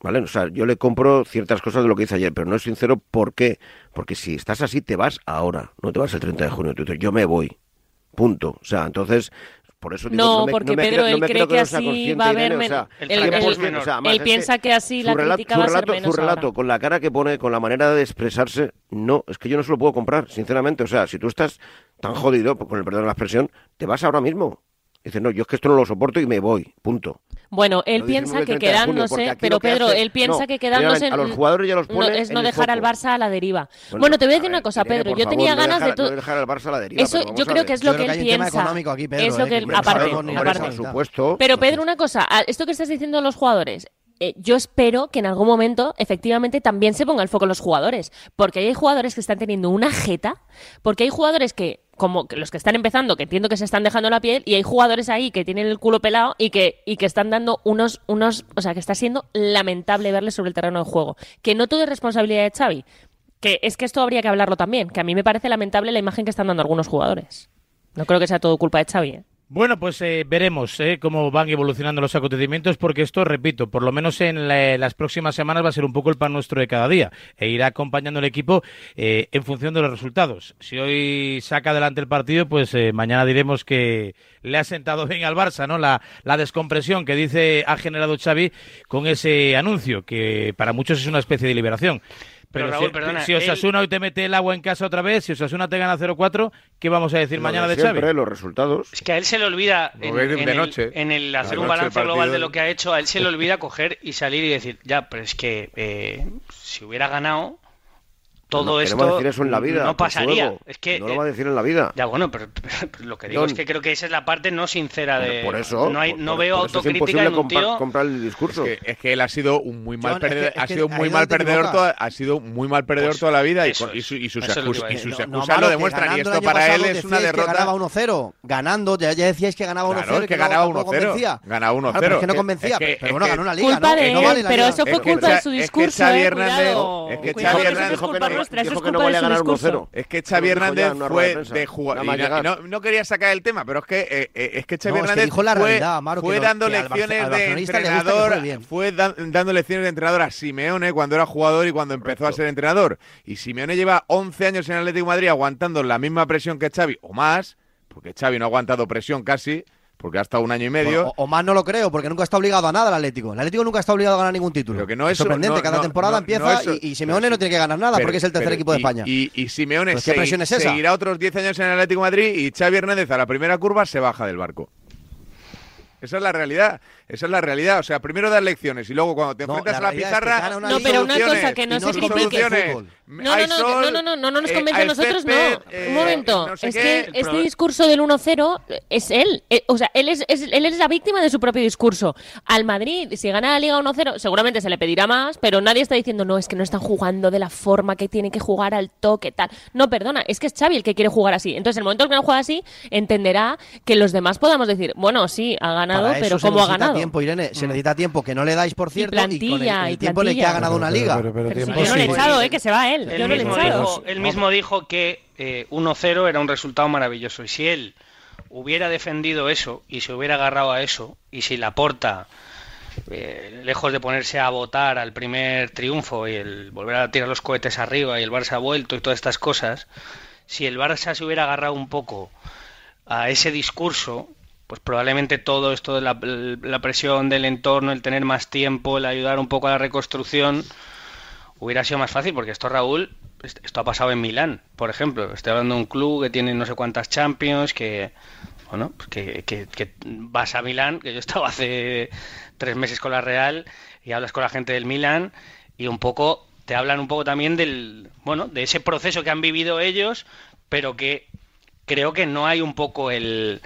¿vale? O sea, yo le compro ciertas cosas de lo que hice ayer, pero no es sincero, ¿por qué? Porque si estás así, te vas ahora, no te vas el 30 de junio, tú dices, yo me voy, punto. O sea, entonces, por eso digo, No, me- porque me Pedro, creo- no él me cree que no así va a haber o sea, el- él- el- 100%, o sea, además él piensa que así la relato- crítica va a ser menos Su relato, ahora. con la cara que pone, con la manera de expresarse, no, es que yo no se lo puedo comprar, sinceramente. O sea, si tú estás tan jodido, con el perdón de la expresión, te vas ahora mismo. Dices, no, yo es que esto no lo soporto y me voy, punto. Bueno, él piensa que 30 de junio, porque quedándose, aquí pero que Pedro, hace- él piensa no, que quedándose a los jugadores ya los no, pone es en no dejar al. Barça a la deriva. Bueno, Bueno, te voy a a decir ver, una cosa, Pedro. Yo favor, tenía no ganas dejar- de todo. no dejar al Barça a la deriva, Eso yo creo que es lo que él piensa. económico aquí, Pedro, es lo eh, que no aparte, aparte. por supuesto. Pero Pedro, una cosa, a- esto que estás diciendo de los jugadores, eh, yo espero que en algún momento efectivamente también se ponga el foco en los jugadores, porque hay jugadores que están teniendo una jeta, porque hay jugadores que, como los que están empezando, que entiendo que se están dejando la piel, y hay jugadores ahí que tienen el culo pelado y que, y que están dando unos, unos, o sea, que está siendo lamentable verles sobre el terreno de juego. Que no todo es responsabilidad de Xavi, que es que esto habría que hablarlo también, que a mí me parece lamentable la imagen que están dando algunos jugadores. No creo que sea todo culpa de Xavi. ¿eh? Bueno, pues eh, veremos eh, cómo van evolucionando los acontecimientos, porque esto, repito, por lo menos en la- las próximas semanas va a ser un poco el pan nuestro de cada día e irá acompañando el equipo eh, en función de los resultados. Si hoy saca adelante el partido, pues eh, mañana diremos que le ha sentado bien al Barça, ¿no? La, la descompresión que dice ha generado Xavi con ese anuncio, que para muchos es una especie de liberación. Pero, Pero, Raúl, si, perdona, si él- Osasuna hoy te mete el agua en casa otra vez, si Osasuna te gana 0-4, ¿qué vamos a decir Lo mañana de siempre, Xavi? los resultados. Es que a él se le olvida, en, de el, en hacer un balance global de lo que ha hecho, a él se le olvida coger y salir y decir, ya, pero es que eh, si hubiera ganado, todo no, que esto no va a decir eso en la vida. no pasaría. Es que, no lo eh, va a decir en la vida. Ya, bueno, pero, pero lo que digo John. es que creo que esa es la parte no sincera de... por eso. No, hay, por- no por- veo es autocrítica imposible en un comprar- tío... comprar el discurso. Es que, es que él ha sido un muy mal John, es que- perdedor, es ha que sido ahí muy es mal perdedor toda, ha sido muy mal perdedor Pues toda la vida y, eso y es. su- y sus, es lo y sus No, no, excusas malo, lo demuestran y esto para él es una derrota. ganaba 1-0. Ganando, ya, ya decíais que ganaba 1-0. Claro, es que ganaba tampoco 1-0. convencía. Ganaba 1-0. Claro, pero es que no Es- convencía. es pero es bueno, ganó una liga, pero eso Es fue culpa de su es que discurso. Xavi eh, Hernández- es que Xavi Hernández es culpa nuestra, eso es de su ganar discurso. 1-0. Es que Xavi Hernández fue de y no- llegar. no, no quería sacar el tema, pero es que, eh, eh, es que Xavi No, es que Hernández dijo la fue, realidad, Amaro, que fue no- dando lecciones de entrenador. Fue dan- dando lecciones de entrenador a Simeone cuando era jugador y cuando empezó a ser entrenador. Y Simeone lleva 11 años en Atlético de Madrid aguantando la misma presión que Xavi, o más, porque Xavi no ha aguantado presión casi, porque ha estado un año y medio. Bueno, o, o más no lo creo, porque nunca está obligado a nada el Atlético. El Atlético nunca está obligado a ganar ningún título. Pero que no es- sorprendente. no- cada no- temporada no- empieza y, y Simeone no tiene que ganar nada Pero- porque es el tercer pero- equipo de y- España. Y, y Simeone Pues, ¿qué presión es esa? seguirá otros 10 años en el Atlético de Madrid y Xavi Hernández a la primera curva se baja del barco. Esa es la realidad. Esa es la realidad. O sea, primero das lecciones y luego cuando te No, enfrentas la a la realidad es que pizarra. No, pero una cosa que no se no critique. No, no, no, sol, no, no, no, no, no nos eh, convence a nosotros, césped, no. eh, Un momento, no sé es qué. que este discurso del 1-0 es él. Eh, o sea, él es, es- él es la víctima de su propio discurso. Al Madrid, si gana la Liga 1-0, seguramente se le pedirá más, pero nadie está diciendo, no, es que no están jugando de la forma que tiene que jugar al toque, tal. No, perdona, es que es Xavi el que quiere jugar así. Entonces, el momento en que no juega así, entenderá que los demás podamos decir, bueno, sí, ha ganado, pero ¿cómo ha necesita ganado? tiempo, Irene. Se necesita tiempo que no le dais, por cierto, y, con el, plantilla, el y tiempo en el que ha ganado una Pero, liga. pero, pero Pero si tiempo yo no le he echado, ¿eh? Que se va él. Él yo no le he mismo, echado. dijo, él mismo dijo que eh, 1-0 era un resultado maravilloso. Y si él hubiera defendido eso y se hubiera agarrado a eso, y si la porta, lejos de ponerse a votar al primer triunfo y el volver a tirar los cohetes arriba y el Barça ha vuelto y todas estas cosas, si el Barça se hubiera agarrado un poco a ese discurso, pues probablemente todo esto de la, presión del entorno, el tener más tiempo, el ayudar un poco a la reconstrucción, hubiera sido más fácil, porque esto, Raúl, est- esto ha pasado en Milán, por ejemplo. Estoy hablando de un club que tiene no sé cuántas Champions, que, bueno, pues que, que- que vas a Milán, que yo estaba hace tres meses con la Real, y hablas con la gente del Milán, y un poco te hablan un poco también del, bueno, de ese proceso que han vivido ellos, pero que creo que no hay un poco el,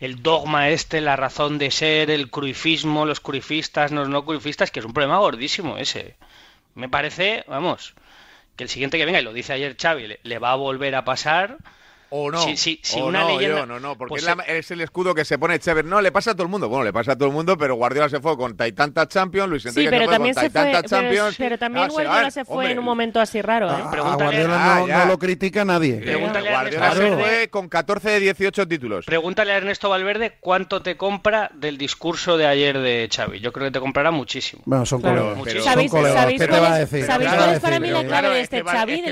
el dogma este, la razón de ser, el cruifismo, los cruifistas, los no cruifistas, que es un problema gordísimo ese. Me parece, vamos, que el siguiente que venga, y lo dice ayer Xavi, le, le va a volver a pasar. O no. Si- si- si o una no, leyenda- yo, no, no, porque pues es, la- es el escudo que se pone Chévere. No, le pasa a todo el mundo. Bueno, le pasa a todo el mundo, pero Guardiola se fue con tantas Champions, Luis Sí, Enrique pero se fue también con fue, pero, Champions. pero también Ah, se Guardiola se fue hombre. en un momento así raro, ¿eh? A, a Pregúntale- Guardiola Ah, no, lo critica nadie. Pregúntale a Guardiola se fue con 14 de 18 títulos. Pregúntale a Ernesto Valverde cuánto te compra del discurso de ayer de Xavi. Yo creo que te comprará muchísimo. Bueno, son Claro. colegas. Pero- Son ¿Sabéis, colegas. ¿sabéis ¿Qué te cuál va a es- decir? ¿sabéis ¿Qué cuál a es para mí la clave de es este Xavi?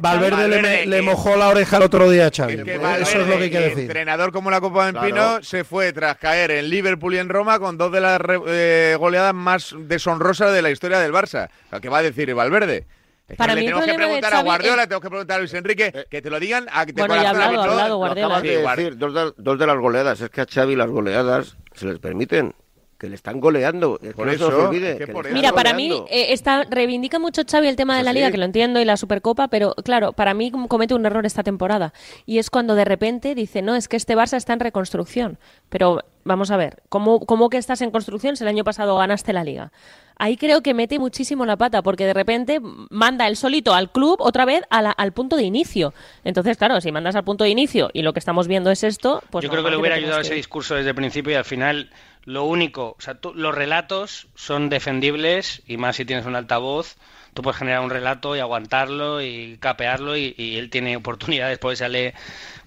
Valverde- le, mojó la oreja el otro día a Xavi. Es que Eso Valverde, es lo que hay que decir. entrenador como la Copa del Claro. Pino, se fue tras caer en Liverpool y en Roma con dos de las re- eh, goleadas más deshonrosas de la historia del Barça. O ¿Qué va a decir Valverde? Es que Para le mí el tenemos que de preguntar a Guardiola, es- tenemos que preguntar a Luis Enrique, que te lo digan a de Bueno, ya hablado, que hablado Guardiola. Acabas Sí, de decir dos de, dos de las goleadas. Es que a Xavi las goleadas se les permiten. Que le están goleando. Es que Por no se eso, os olvide. es que que por le eso. están Mira, para mí eh, está, reivindica mucho Xavi el tema de Eso la Liga, que lo entiendo, y la Supercopa, pero claro, para mí comete un error esta temporada. Y es cuando de repente dice, no, es que este Barça está en reconstrucción. Pero vamos a ver, ¿cómo, cómo que estás en construcción si el año pasado ganaste la Liga? Ahí creo que mete muchísimo la pata, porque de repente manda el solito al club otra vez a la- al punto de inicio. Entonces, claro, si mandas al punto de inicio y lo que estamos viendo es esto, pues Yo creo que le hubiera ayudado ese discurso desde el principio y al final lo único, o sea, tú- los relatos son defendibles y más si tienes un altavoz, tú puedes generar un relato y aguantarlo y capearlo y, y él tiene oportunidades, pues sale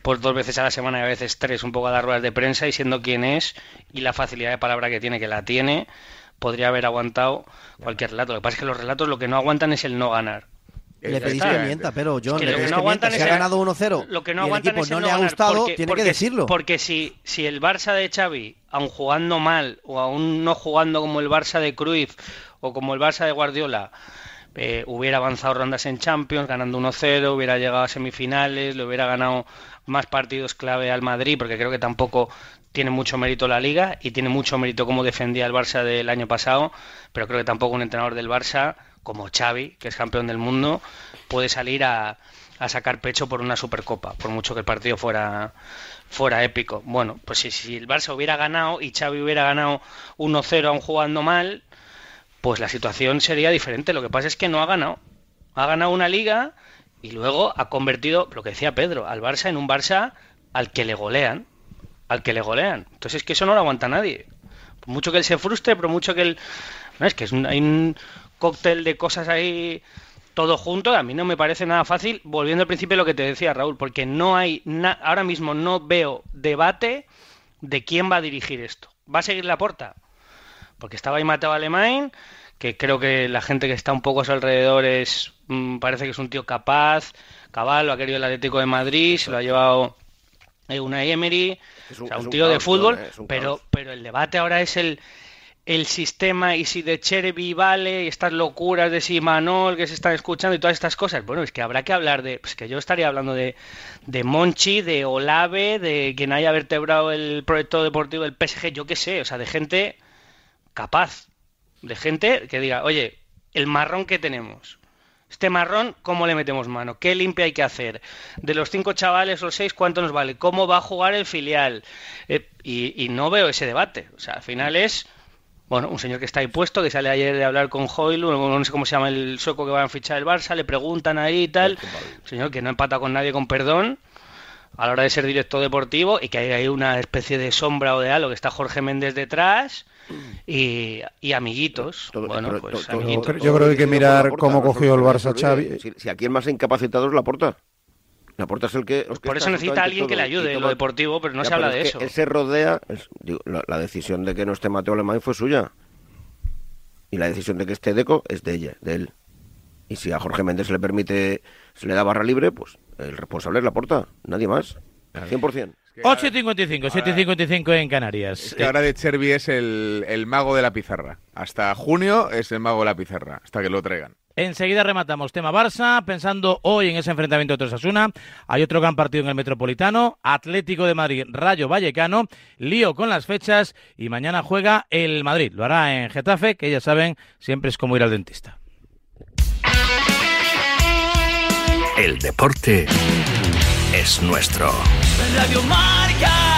por dos veces a la semana y a veces tres un poco a dar ruedas de prensa y siendo quien es y la facilidad de palabra que tiene, que la tiene, podría haber aguantado cualquier relato. Lo que pasa es que los relatos lo que no aguantan es el no ganar. Le pedís que mienta, pero John, que lo que no aguantan Si es ha ganado 1-0 Lo que no aguantan es el no no le ha gustado, porque- tiene porque- que decirlo. Porque si, si el Barça de Xavi, aun jugando mal o aún no jugando como el Barça de Cruyff o como el Barça de Guardiola, eh, hubiera avanzado rondas en Champions, ganando 1-0, hubiera llegado a semifinales, le hubiera ganado más partidos clave al Madrid, porque creo que tampoco tiene mucho mérito la liga y tiene mucho mérito cómo defendía el Barça del año pasado, pero creo que tampoco un entrenador del Barça como Xavi, que es campeón del mundo, puede salir a, a sacar pecho por una Supercopa, por mucho que el partido fuera fuera épico. Bueno, pues si, si el Barça hubiera ganado y Xavi hubiera ganado 1-0 aún jugando mal, pues la situación sería diferente. Lo que pasa es que no ha ganado. Ha ganado una liga y luego ha convertido, lo que decía Pedro, al Barça en un Barça al que le golean. Al que le golean. Entonces es que eso no lo aguanta nadie. Mucho que él se frustre, por mucho que él... No, es que es un- hay un cóctel de cosas ahí todo junto. A mí no me parece nada fácil. Volviendo al principio lo que te decía Raúl, porque no hay... na- Ahora mismo no veo debate de quién va a dirigir esto. ¿Va a seguir la porta? Porque estaba ahí Mateo Alemán, que creo que la gente que está un poco a su alrededor es, mm, parece que es un tío capaz, cabal, lo ha querido el Atlético de Madrid, se lo ha llevado eh, Unai Emery, un- o sea, un un tío de fútbol, pero, caos. pero el debate ahora es el el sistema y si de Cherby vale y estas locuras de si Manol que se están escuchando y todas estas cosas. Bueno, es que habrá que hablar de, pues que yo estaría hablando de, de Monchi, de Olave, de quien haya vertebrado el proyecto deportivo del PSG, yo qué sé, o sea, de gente capaz, de gente que diga, oye, el marrón que tenemos, este marrón, ¿cómo le metemos mano? ¿Qué limpia hay que hacer? De los cinco chavales o seis, ¿cuánto nos vale? ¿Cómo va a jugar el filial? Eh, y, y, no veo ese debate. O sea, al final es, bueno, un señor que está ahí puesto, que sale ayer de hablar con Hoyle, no sé cómo se llama el sueco que va a fichar el Barça, le preguntan ahí y tal. Un señor que no empata con nadie con perdón a la hora de ser director deportivo y que hay ahí una especie de sombra o de algo que está Jorge Méndez detrás y, y amiguitos. Todo- bueno, pero- pues todo- amiguitos. Yo creo que hay que mirar Laporta, cómo cogió el Barça Xavi. Si, si aquí el más incapacitado es la porta. La porta es el que. Pues por eso necesita alguien que le ayude en lo deportivo, pero no se habla de eso. Él se rodea. es- digo, la, la decisión de que no esté Mateo Alemán fue suya. Y la decisión de que esté Deco es de ella, de él. Y si a Jorge Méndez se le permite, se le da barra libre, pues el responsable es la porta, nadie más. 100%. 8 y 55, 7 y 55 en Canarias. Es que ahora de Chervi es el, el mago de la pizarra. Hasta junio es el mago de la pizarra, hasta que lo traigan. Enseguida rematamos tema Barça, pensando hoy en ese enfrentamiento de Osasuna. Hay otro gran partido en el Metropolitano, Atlético de Madrid, Rayo Vallecano, lío con las fechas y mañana juega el Madrid. Lo hará en Getafe, que ya saben, siempre es como ir al dentista. El deporte es nuestro. Radio Marca.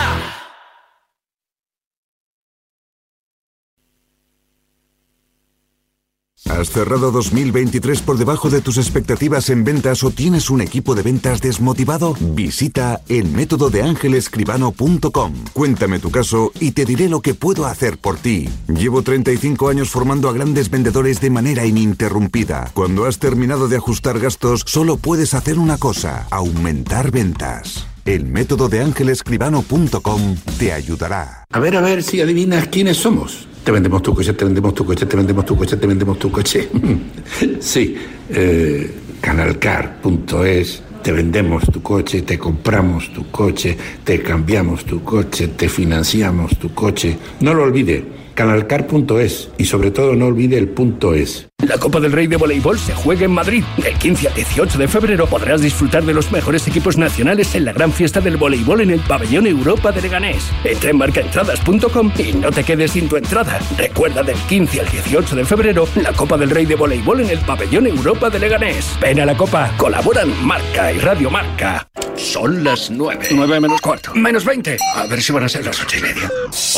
¿Has cerrado 2023 por debajo de tus expectativas en ventas o tienes un equipo de ventas desmotivado? Visita el método de ángelescribano.com. Cuéntame tu caso y te diré lo que puedo hacer por ti. Llevo 35 años formando a grandes vendedores de manera ininterrumpida. Cuando has terminado de ajustar gastos, solo puedes hacer una cosa, aumentar ventas. El método de ángelescribano.com te ayudará. A ver, a ver si adivinas quiénes somos. Te vendemos tu coche, te vendemos tu coche, te vendemos tu coche, te vendemos tu coche. sí, eh, canalcar.es. Te vendemos tu coche, te compramos tu coche, te cambiamos tu coche, te financiamos tu coche. No lo olvide, canalcar.es y sobre todo no olvide el punto es. La Copa del Rey de Voleibol se juega en Madrid. Del 15 al 18 de febrero podrás disfrutar de los mejores equipos nacionales en la gran fiesta del voleibol en el Pabellón Europa de Leganés. Entra en marcaentradas.com y no te quedes sin tu entrada. Recuerda del 15 al 18 de febrero la Copa del Rey de Voleibol en el Pabellón Europa de Leganés. Ven a la Copa, colaboran Marca y Radio Marca. Son las 9. 9 menos cuarto. Menos 20. A ver si van a ser las 8 y media.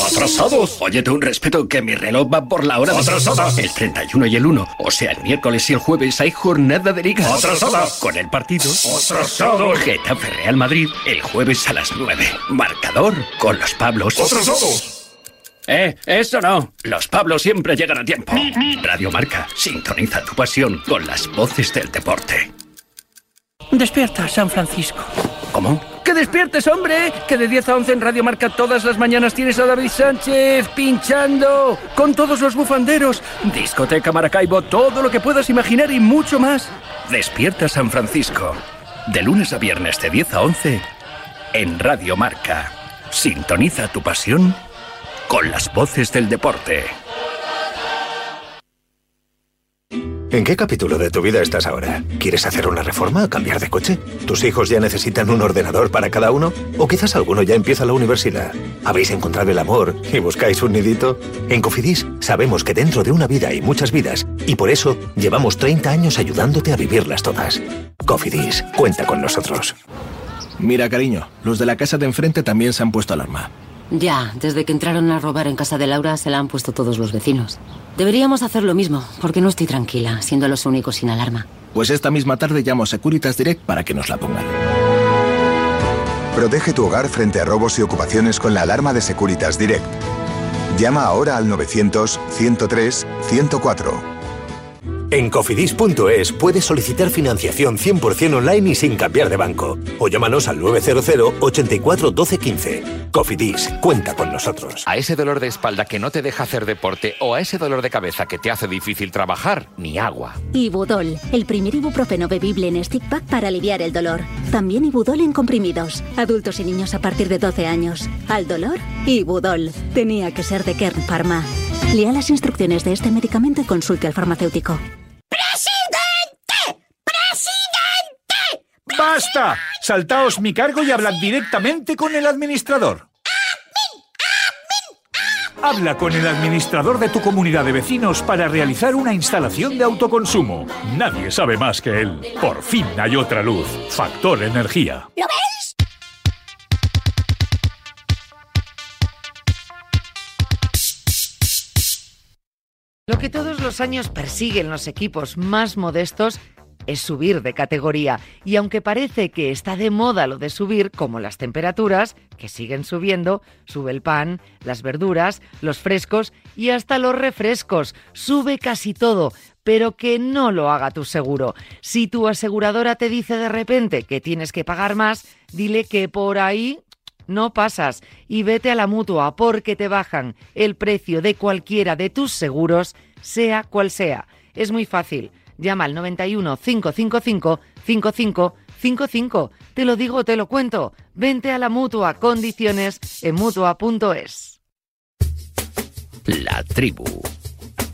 ¡Atrasados! Óyete un respeto que mi reloj va por la hora de ¡Atrasados! El 31 y el 1. O sea, el miércoles y el jueves hay jornada de liga. ¡Atrasados! Con el partido. ¡Atrasados! Getafe Real Madrid el jueves a las 9. Marcador con los Pablos. ¡Atrasados! Eh, eso no. Los Pablos siempre llegan a tiempo. Radio Marca, sintoniza tu pasión con las voces del deporte. Despierta, San Francisco. ¿Cómo? ¡Que despiertes, hombre! Que de 10 a 11 en Radio Marca todas las mañanas tienes a David Sánchez pinchando con todos los bufanderos. Discoteca Maracaibo, todo lo que puedas imaginar y mucho más. Despierta San Francisco. De lunes a viernes de 10 a 11 en Radio Marca. Sintoniza tu pasión con las voces del deporte. ¿En qué capítulo de tu vida estás ahora? ¿Quieres hacer una reforma o cambiar de coche? ¿Tus hijos ya necesitan un ordenador para cada uno? ¿O quizás alguno ya empieza la universidad? ¿Habéis encontrado el amor y buscáis un nidito? En Cofidis sabemos que dentro de una vida hay muchas vidas y por eso llevamos 30 años ayudándote a vivirlas todas. Cofidis, cuenta con nosotros. Mira, cariño, los de la casa de enfrente también se han puesto alarma. Ya, desde que entraron a robar en casa de Laura se la han puesto todos los vecinos. Deberíamos hacer lo mismo, porque no estoy tranquila, siendo los únicos sin alarma. Pues esta misma tarde llamo a Securitas Direct para que nos la pongan. Protege tu hogar frente a robos y ocupaciones con la alarma de Securitas Direct. Llama ahora al 900-103-104. En cofidis.es puedes solicitar financiación 100% online y sin cambiar de banco. O llámanos al 900 84 12 15. Cofidis, cuenta con nosotros. A ese dolor de espalda que no te deja hacer deporte o a ese dolor de cabeza que te hace difícil trabajar, ni agua. Ibudol, el primer ibuprofeno bebible en stick pack para aliviar el dolor. También Ibudol en comprimidos. Adultos y niños a partir de 12 años. Al dolor, Ibudol. Tenía que ser de Kern Pharma. Lea las instrucciones de este medicamento y consulte al farmacéutico. ¡Basta! Saltaos mi cargo y hablad directamente con el administrador. Habla con el administrador de tu comunidad de vecinos para realizar una instalación de autoconsumo. Nadie sabe más que él. Por fin hay otra luz. Factor Energía. ¿Lo ves? Lo que todos los años persiguen los equipos más modestos es subir de categoría. Y aunque parece que está de moda lo de subir, como las temperaturas, que siguen subiendo, sube el pan, las verduras, los frescos y hasta los refrescos. Sube casi todo, pero que no lo haga tu seguro. Si tu aseguradora te dice de repente que tienes que pagar más, dile que por ahí no pasas y vete a la mutua porque te bajan el precio de cualquiera de tus seguros, sea cual sea. Es muy fácil. Llama al 91 555 5555. Te lo digo, te lo cuento. Vente a la mutua. Condiciones en mutua.es. La tribu.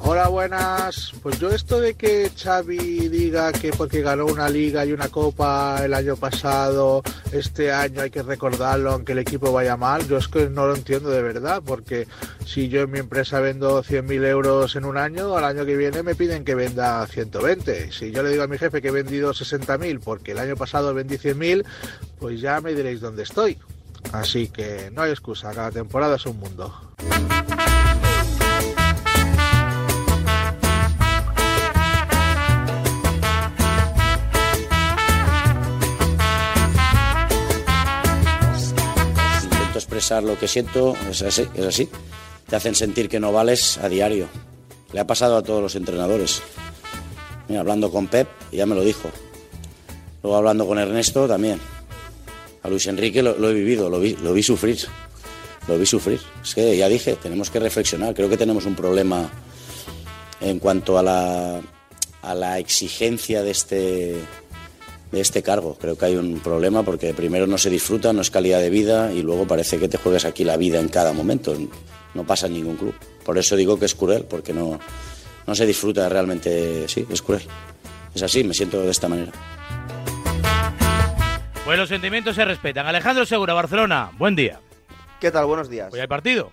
Hola, buenas. Pues yo esto de que Xavi diga que porque ganó una liga y una copa el año pasado, este año hay que recordarlo aunque el equipo vaya mal, yo es que no lo entiendo de verdad, porque si yo en mi empresa vendo 100.000 euros en un año, al año que viene me piden que venda 120. Si yo le digo a mi jefe que he vendido 60.000 porque el año pasado vendí 100.000, pues ya me diréis dónde estoy. Así que no hay excusa, cada temporada es un mundo. Lo que siento, es así, es así. Te hacen sentir que no vales a diario. Le ha pasado a todos los entrenadores. Mira, hablando con Pep, ya me lo dijo. Luego hablando con Ernesto también. A Luis Enrique lo, he vivido, lo vi, sufrir. Lo vi sufrir. Es que ya dije, tenemos que reflexionar. Creo que tenemos un problema en cuanto a la exigencia de este, de este cargo. Creo que hay un problema porque primero no se disfruta, no es calidad de vida y luego parece que te juegas aquí la vida en cada momento. No pasa en ningún club. Por eso digo que es cruel, porque no, no se disfruta realmente. Sí, es cruel. Es así, me siento de esta manera. Pues los sentimientos se respetan. Alejandro Segura, Barcelona, buen día. ¿Qué tal? Buenos días. Hoy hay partido.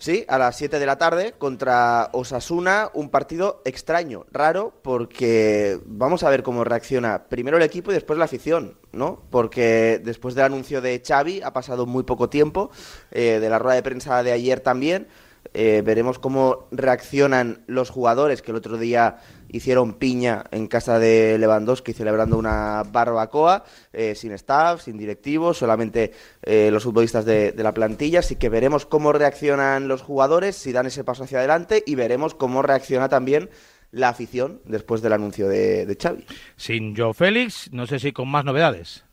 Sí, a las 7 de la tarde contra Osasuna, un partido extraño, raro, porque vamos a ver cómo reacciona primero el equipo y después la afición, ¿no? Porque después del anuncio de Xavi ha pasado muy poco tiempo, eh, de la rueda de prensa de ayer también. Eh, veremos cómo reaccionan los jugadores que el otro día hicieron piña en casa de Lewandowski celebrando una barbacoa, eh, sin staff, sin directivos, solamente eh, los futbolistas de, de, la plantilla. Así que veremos cómo reaccionan los jugadores, si dan ese paso hacia adelante y veremos cómo reacciona también la afición después del anuncio de, de Xavi. Sin Joe Félix, no sé si con más novedades.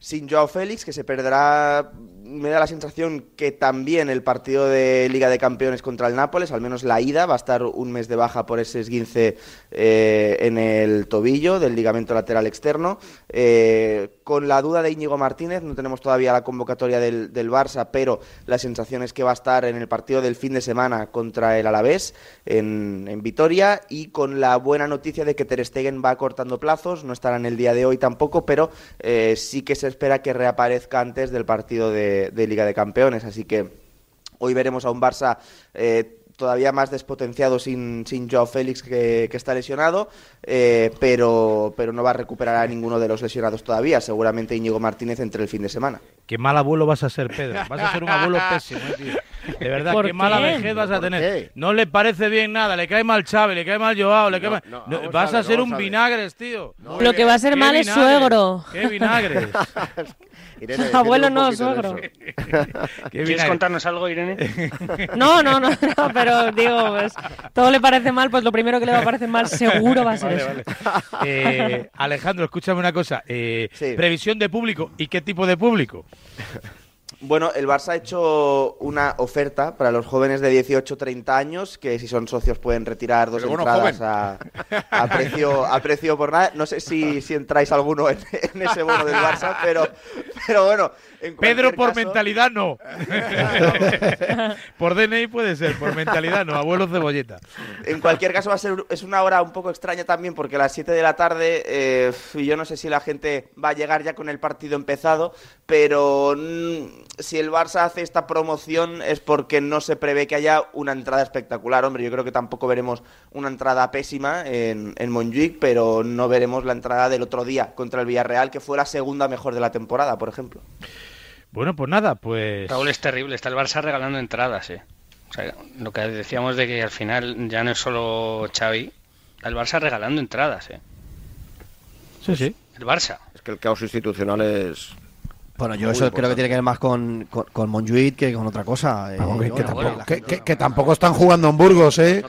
Sin Joao Félix, que se perderá me da la sensación que también el partido de Liga de Campeones contra el Nápoles, al menos la ida, va a estar un mes de baja por ese esguince eh, en el tobillo del ligamento lateral externo. Eh, con la duda de Íñigo Martínez, no tenemos todavía la convocatoria del, del, Barça, pero la sensación es que va a estar en el partido del fin de semana contra el Alavés en, Vitoria y con la buena noticia de que Ter Stegen va cortando plazos, no estará en el día de hoy tampoco, pero eh, sí que se espera que reaparezca antes del partido de, de, Liga de Campeones. Así que hoy veremos a un Barça eh, todavía más despotenciado sin, sin Joao Félix que, que está lesionado, eh, pero, pero no va a recuperar a ninguno de los lesionados todavía. Seguramente Íñigo Martínez entre el fin de semana. Qué mal abuelo vas a ser, Pedro. Vas a ser un abuelo pésimo, eh, tío. De verdad, qué, qué, mala vejez vas a tener. Qué? No le parece bien nada, le cae mal Chávez, le cae mal Joao, le cae mal... No, no, vas a, ver, a ser un vinagres, tío. Lo que va a ser mal es suegro. Qué vinagres. Irene, Abuelo no, suegro. ¿Quieres contarnos algo, Irene? No, no, no, no, pero digo, pues, todo le parece mal, pues lo primero que le va a parecer mal seguro va a ser vale, eso. Vale. Eh, Alejandro, escúchame una cosa. Eh, sí. Previsión de público. ¿Y qué tipo de público? Bueno, el Barça ha hecho una oferta para los jóvenes de 18-30 años que si son socios pueden retirar dos entradas a, a, precio, a precio por nada. No sé si, si entráis alguno en, en, ese bono del Barça, pero, Pero bueno, en Pedro por caso- mentalidad no. por DNI puede ser, por mentalidad no. Abuelo cebolleta. En cualquier caso va a ser es una hora un poco extraña también porque a las 7 de la tarde eh, y yo no sé si la gente va a llegar ya con el partido empezado, pero mm, si el Barça hace esta promoción es porque no se prevé que haya una entrada espectacular. Hombre, yo creo que tampoco veremos una entrada pésima en, en Montjuic, pero no veremos la entrada del otro día contra el Villarreal, que fue la segunda mejor de la temporada, por ejemplo. Bueno, pues nada, pues. Raúl es terrible, está el Barça regalando entradas, eh. O sea, lo que decíamos de que al final ya no es solo Xavi, el Barça regalando entradas, eh. Sí, sí. El Barça. Es que el caos institucional es. Bueno, yo Muy eso creo que tiene que ver más con, con, con Montjuic que con otra cosa. eh, Vamos, que, tampoco, la que, gente- que- que tampoco están jugando en Burgos, ¿eh?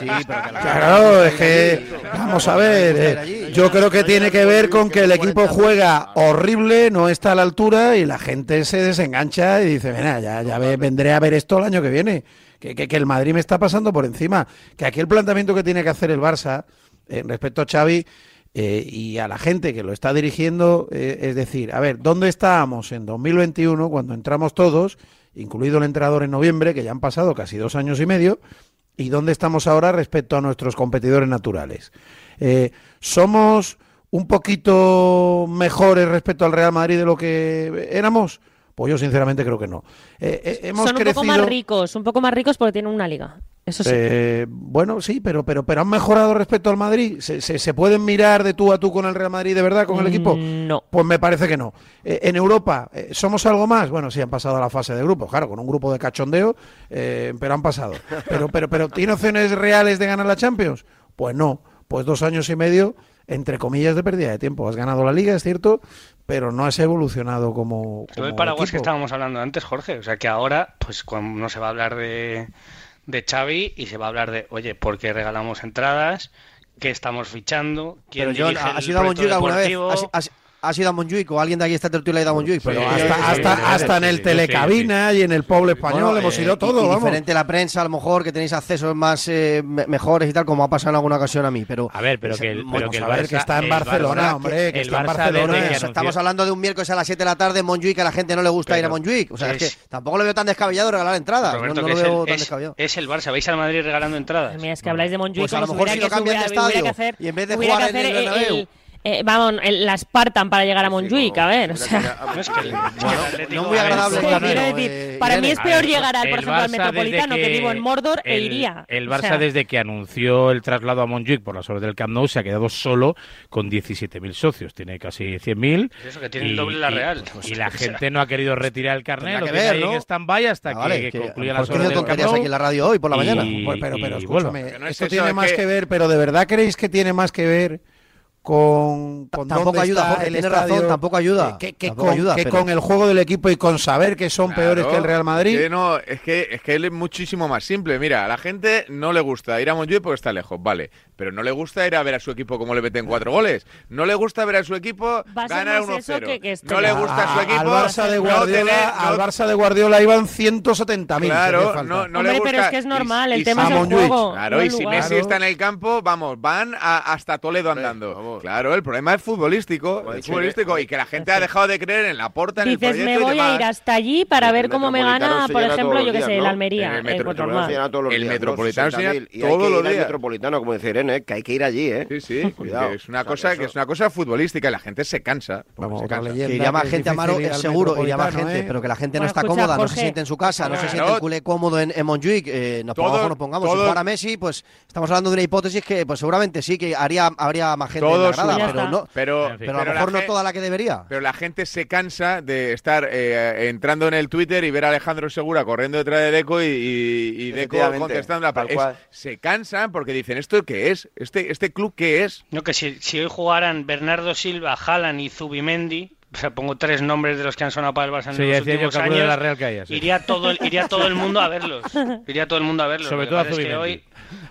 Sí, pero que la- Claro, es que, vamos a ver, eh, yo creo que tiene que ver con que el equipo juega horrible, no está a la altura y la gente se desengancha y dice, "Venga, ya, ya ve- vendré a ver esto el año que viene, que, que- que el Madrid me está pasando por encima, que aquí el planteamiento que tiene que hacer el Barça eh, respecto a Xavi eh, y a la gente que lo está dirigiendo, eh, es decir, a ver, ¿dónde estábamos en 2021 cuando entramos todos, incluido el entrenador en noviembre, que ya han pasado casi dos años y medio, y dónde estamos ahora respecto a nuestros competidores naturales? Eh, ¿Somos un poquito mejores respecto al Real Madrid de lo que éramos? Pues yo sinceramente creo que no. Eh, eh, hemos Son un crecido... poco más ricos, un poco más ricos porque tienen una liga. Eso sí. Eh, bueno, sí, pero, pero, pero han mejorado respecto al Madrid. ¿Se, se, se pueden mirar de tú a tú con el Real Madrid de verdad, con el equipo? No. Pues me parece que no. Eh, en Europa, eh, ¿somos algo más? Bueno, sí, han pasado a la fase de grupos, claro, con un grupo de cachondeo, pero han pasado. Pero, pero, pero, ¿tiene opciones reales de ganar la Champions? Pues no. Pues dos años y medio, entre comillas, de pérdida de tiempo. Has ganado la liga, es cierto, pero no has evolucionado como. Todo el paraguas que estábamos hablando antes, Jorge. O sea que ahora, pues cuando no se va a hablar de, de Xavi y se va a hablar de, oye, ¿por qué regalamos entradas? ¿Qué estamos fichando? ¿Quién Pero John, ¿has ido a Montjuic alguna vez? deportivo? ¿Has, has- has ido a Montjuic o alguien de aquí esta tertulia ha ido a Montjuic? Pero Porque- hasta, hasta, hasta en el telecabina y en el pueblo español Bueno, hemos eh, ido y- todo, y vamos. diferente la prensa, a lo mejor, que tenéis accesos más eh, me- mejores y tal, como ha pasado en alguna ocasión a mí. Pero, A ver, pero que el, Vamos pero que el Barça, que está en el Barcelona, Barça- hombre, que el está en Barcelona. Estamos hablando de un miércoles a las 7 de la tarde en Montjuic, que a la gente no le gusta ir a Pero Montjuic. O sea, es, es- que tampoco lo veo tan descabellado regalar entradas. Roberto, no, no lo es, veo el, tan es- descabellado. es el Barça. ¿Vais al Madrid regalando entradas? Mira, es que habláis de Montjuic Pues a lo mejor si lo cambian de estadio hacer- y en vez de jugar en el. Eh, vamos, el- la Spartan para llegar a Montjuic, a ver, o sea... No, es que el- no muy agradable Sí, el camino, decir, eh, para mí es peor llegar, al, por ejemplo, al Barça desde Metropolitano, que... vivo en Mordor, e el- iría. El O Barça, sea, desde que anunció el traslado a Montjuic por las horas del Camp Nou, se ha quedado solo con 17.000 socios. Tiene casi 100.000. Eso, que tiene el doble la y- Real. Y, la gente no ha querido retirar el carnet, lo que ver, ¿no? en stand-by hasta Ah, que, vale, que que concluya las horas del Camp Nou. aquí en la radio hoy por la mañana. Y- pero, pero y escúchame, Que esto tiene más que- que... ver, pero ¿de verdad creéis que tiene más que ver con, con Tampoco ayuda, Jorge, el tienes estadio? razón, tampoco ayuda. Que, que Tampoco con, ayuda, que pero- con el juego del equipo y con saber que son peores que el Real Madrid. Que no, es que, es que él es muchísimo más simple. Mira, a la gente no le gusta ir a Montjuic porque está lejos, vale. Pero no le gusta ir a ver a su equipo como le meten cuatro goles. No le gusta ver a su equipo ganar más eso 1-0. que- que esté No le gusta a su equipo. al Barça de no Guardiola, tener- al no- Barça de Guardiola iban 170.000. si hacía Claro, no, no Hombre, le gusta. pero es que es normal, el y tema si- es el juego. Claro, no y el si. Messi está en el campo, vamos, van a- hasta Toledo andando. Claro, el problema es futbolístico, es futbolístico y que la gente ha dejado de creer en la porta, en el Dices, proyecto me y voy a ir hasta allí para El ver cómo me Metropolitano gana, por ejemplo, yo qué sé, el. Almería. El Metro- pues el llena todos los El días, ¿no? Metropolitano se llena 60.000. Y hay todos que los ir al días. Metropolitano, como dice Irene, ¿eh? que hay que ir allí, ¿eh? Sí, sí, Cuidado. que es una O sea, cosa que que es una cosa futbolística y la gente se cansa. Vamos. Que que es gente a Maro, difícil ir es al seguro, iría más Metropolitano, gente, ¿eh? pero que la gente no está cómoda, no se siente en su casa, no se siente el culé cómodo en, Montjuic, eh, nos pongamos o no pongamos. Si jugara Messi, pues estamos hablando de una hipótesis que pues seguramente sí, que haría, habría más gente en grada, su- pero, no, Pero, En fin. pero a lo mejor no toda la que debería. Pero la gente se cansa de estar eh, entrando en el Twitter y ver a Alejandro Segura corriendo detrás de Deco y, y- y Deco contestando la cual. Se cansan porque dicen, ¿esto qué es? ¿Este, este club qué es? No, que si, si hoy jugaran Bernardo Silva, Haaland y Zubimendi, o sea, pongo tres nombres de los que han sonado para el Barça en Sí, los últimos de años, la Real caía, sí. iría, todo el, iría todo el mundo a verlos. Iría todo el mundo a verlos. Sobre Lo que todo a es que hoy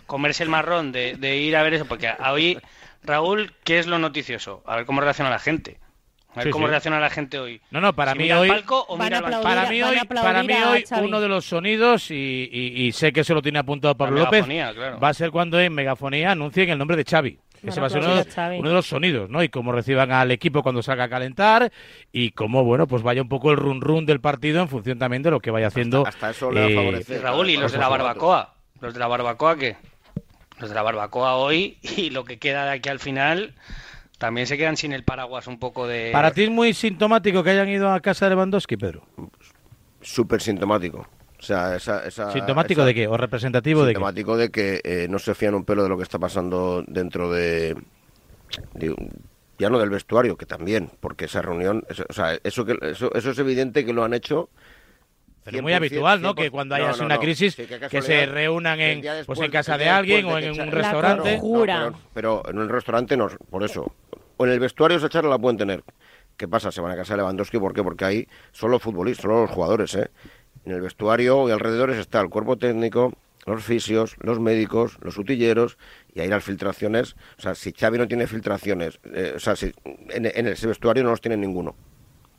comerse el marrón de, de ir a ver eso, porque hoy, Raúl, ¿qué es lo noticioso? A ver cómo reacciona la gente. A ver Sí, cómo sí. reacciona la gente hoy. No, no, para Si mí hoy, palco o Van mira aplaudir para mí hoy, para mí hoy uno de los sonidos y, y- y sé que se lo tiene apuntado Pablo López megafonía, claro. va a ser cuando en megafonía anuncien el nombre de Xavi. Ese va a ser uno, de- uno los sonidos, ¿no? Y cómo reciban al equipo cuando salga a calentar y cómo, bueno, pues vaya un poco el run run del partido en función también de lo que vaya haciendo. Hasta eso le va a eh, favorecer. Raúl, ¿y los de la barbacoa? ¿Los de la barbacoa qué? Los de la barbacoa hoy y lo que queda de aquí al final también se quedan sin el paraguas un poco de... Para ti es muy sintomático que hayan ido a casa de Lewandowski, Pedro. Súper sintomático. O sea, esa, esa- ¿Sintomático esa- de qué? ¿O representativo de qué? Sintomático de que eh, no se fían un pelo de lo que está pasando dentro de, ya no del vestuario, que también, porque esa reunión, eso, o sea, eso, que, eso, eso es evidente que lo han hecho. Pero es muy 100%, habitual, ¿no? 100%. Que cuando haya No, no, una crisis, Sí, que se reúnan en, pues en casa de alguien o en un restaurante. conjura. No, pero, pero en el restaurante no, por eso. O en el vestuario esa charla la pueden tener. ¿Qué pasa? Se van a casa de Lewandowski, ¿por qué? Porque ahí son los futbolistas, son los jugadores, ¿eh? En el vestuario y alrededores está el cuerpo técnico, los fisios, los médicos, los utilleros, y ahí las filtraciones. O sea, si Xavi no tiene filtraciones, eh, o sea, si, en, en ese vestuario no los tiene ninguno.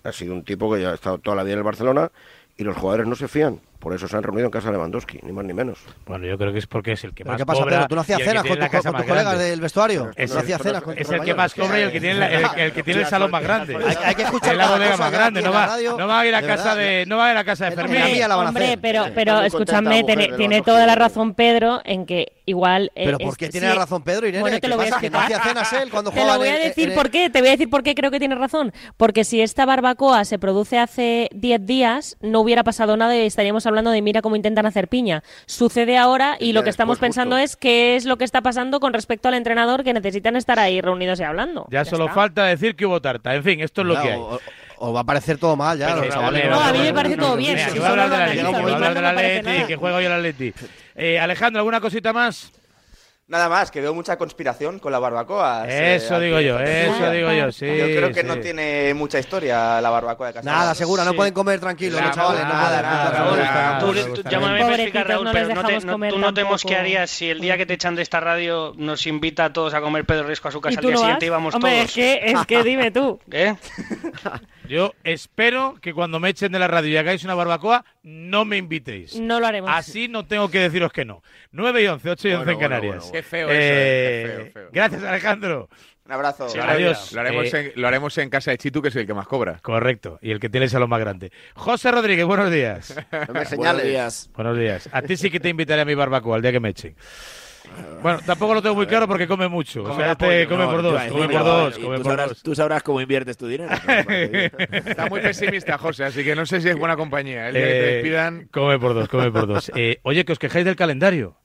Ha sido un tipo que ya ha estado toda la vida en el Barcelona y los jugadores no se fían. Por eso se han reunido en casa de Lewandowski, ni más ni menos. Bueno, yo creo que es porque es el que ¿Pero más qué pasa, cobra Pedro? ¿Tú no hacías cenas tiene con, la tu- casa con tus colegas del vestuario? Es ¿No el- hacías cenas con Es el que más cobra y el que tiene, la- el, el que tiene el salón más grande. Hay, hay que escuchar Es la bodega más grande, no va, no va a ir a casa de, no va a ir a casa de Fermín. la mía la van a Hombre, pero, pero escúchame, tiene, tiene toda la razón Pedro en que igual... eh, ¿Pero por qué tiene razón Pedro, Irene? Bueno, te ¿Qué lo voy a pasa? ¿Que no explicar. hacía cenas él cuando Te lo voy a decir por qué, te voy a decir por qué creo que tienes razón. Porque si esta barbacoa se produce hace 10 días, no hubiera pasado nada y estaríamos hablando de mira cómo intentan hacer piña. Sucede ahora y lo que estamos después, pensando justo. es qué es lo que está pasando con respecto al entrenador que necesitan estar ahí reunidos y hablando. Ya solo está. falta decir que hubo tarta. En fin, esto es lo Ya, que hay. o, o va a parecer todo mal ya. Pero, eh, No, a mí me parece todo bien. Venga, si que voy a hablar del Atleti, no que juega hoy el Atleti. Eh, Alejandro, ¿alguna cosita más? Nada más, que veo mucha conspiración con la barbacoa. Eso digo yo, eso digo yo, sí. Yo creo que sí. no tiene mucha historia la barbacoa de casa. Nada, segura, no pueden comer tranquilos los chavales. nada, nada, Tú, tú llámame Raúl, no pero no te, dejamos no- comer tú no te tampoco. mosquearías si el día que te echan de esta radio nos invita a todos a comer Pedro Risco a su ¿Y casa al día no siguiente y vamos Hombre, todos. es que, es que dime tú. ¿Eh? Yo espero que cuando me echen de la radio y hagáis una barbacoa, no me invitéis. No lo haremos. Así no tengo que deciros que no. 9 y 11, 8 y 11 en Bueno, bueno, Canarias. bueno, bueno. Qué feo eso, eh, qué feo, feo. Gracias, Alejandro. Un abrazo. Sí, adiós. haremos, lo, haremos Eh, en, lo haremos en casa de Chitu, que es el que más cobra. Correcto, y el que tiene el salón más grande. José Rodríguez, buenos días. No me señales. días. buenos días. A ti sí que te invitaré a mi barbacoa el día que me echen. Bueno, tampoco lo tengo muy claro porque come mucho. O Come sea, apoyo, este come No, por dos, decir, come por dos, come tú, por sabrás, dos. tú sabrás cómo inviertes tu dinero. Está muy pesimista, José, así que no sé si es buena compañía. El día que te Eh, despidan... come por dos, come por dos. Eh, oye, que os quejáis del calendario.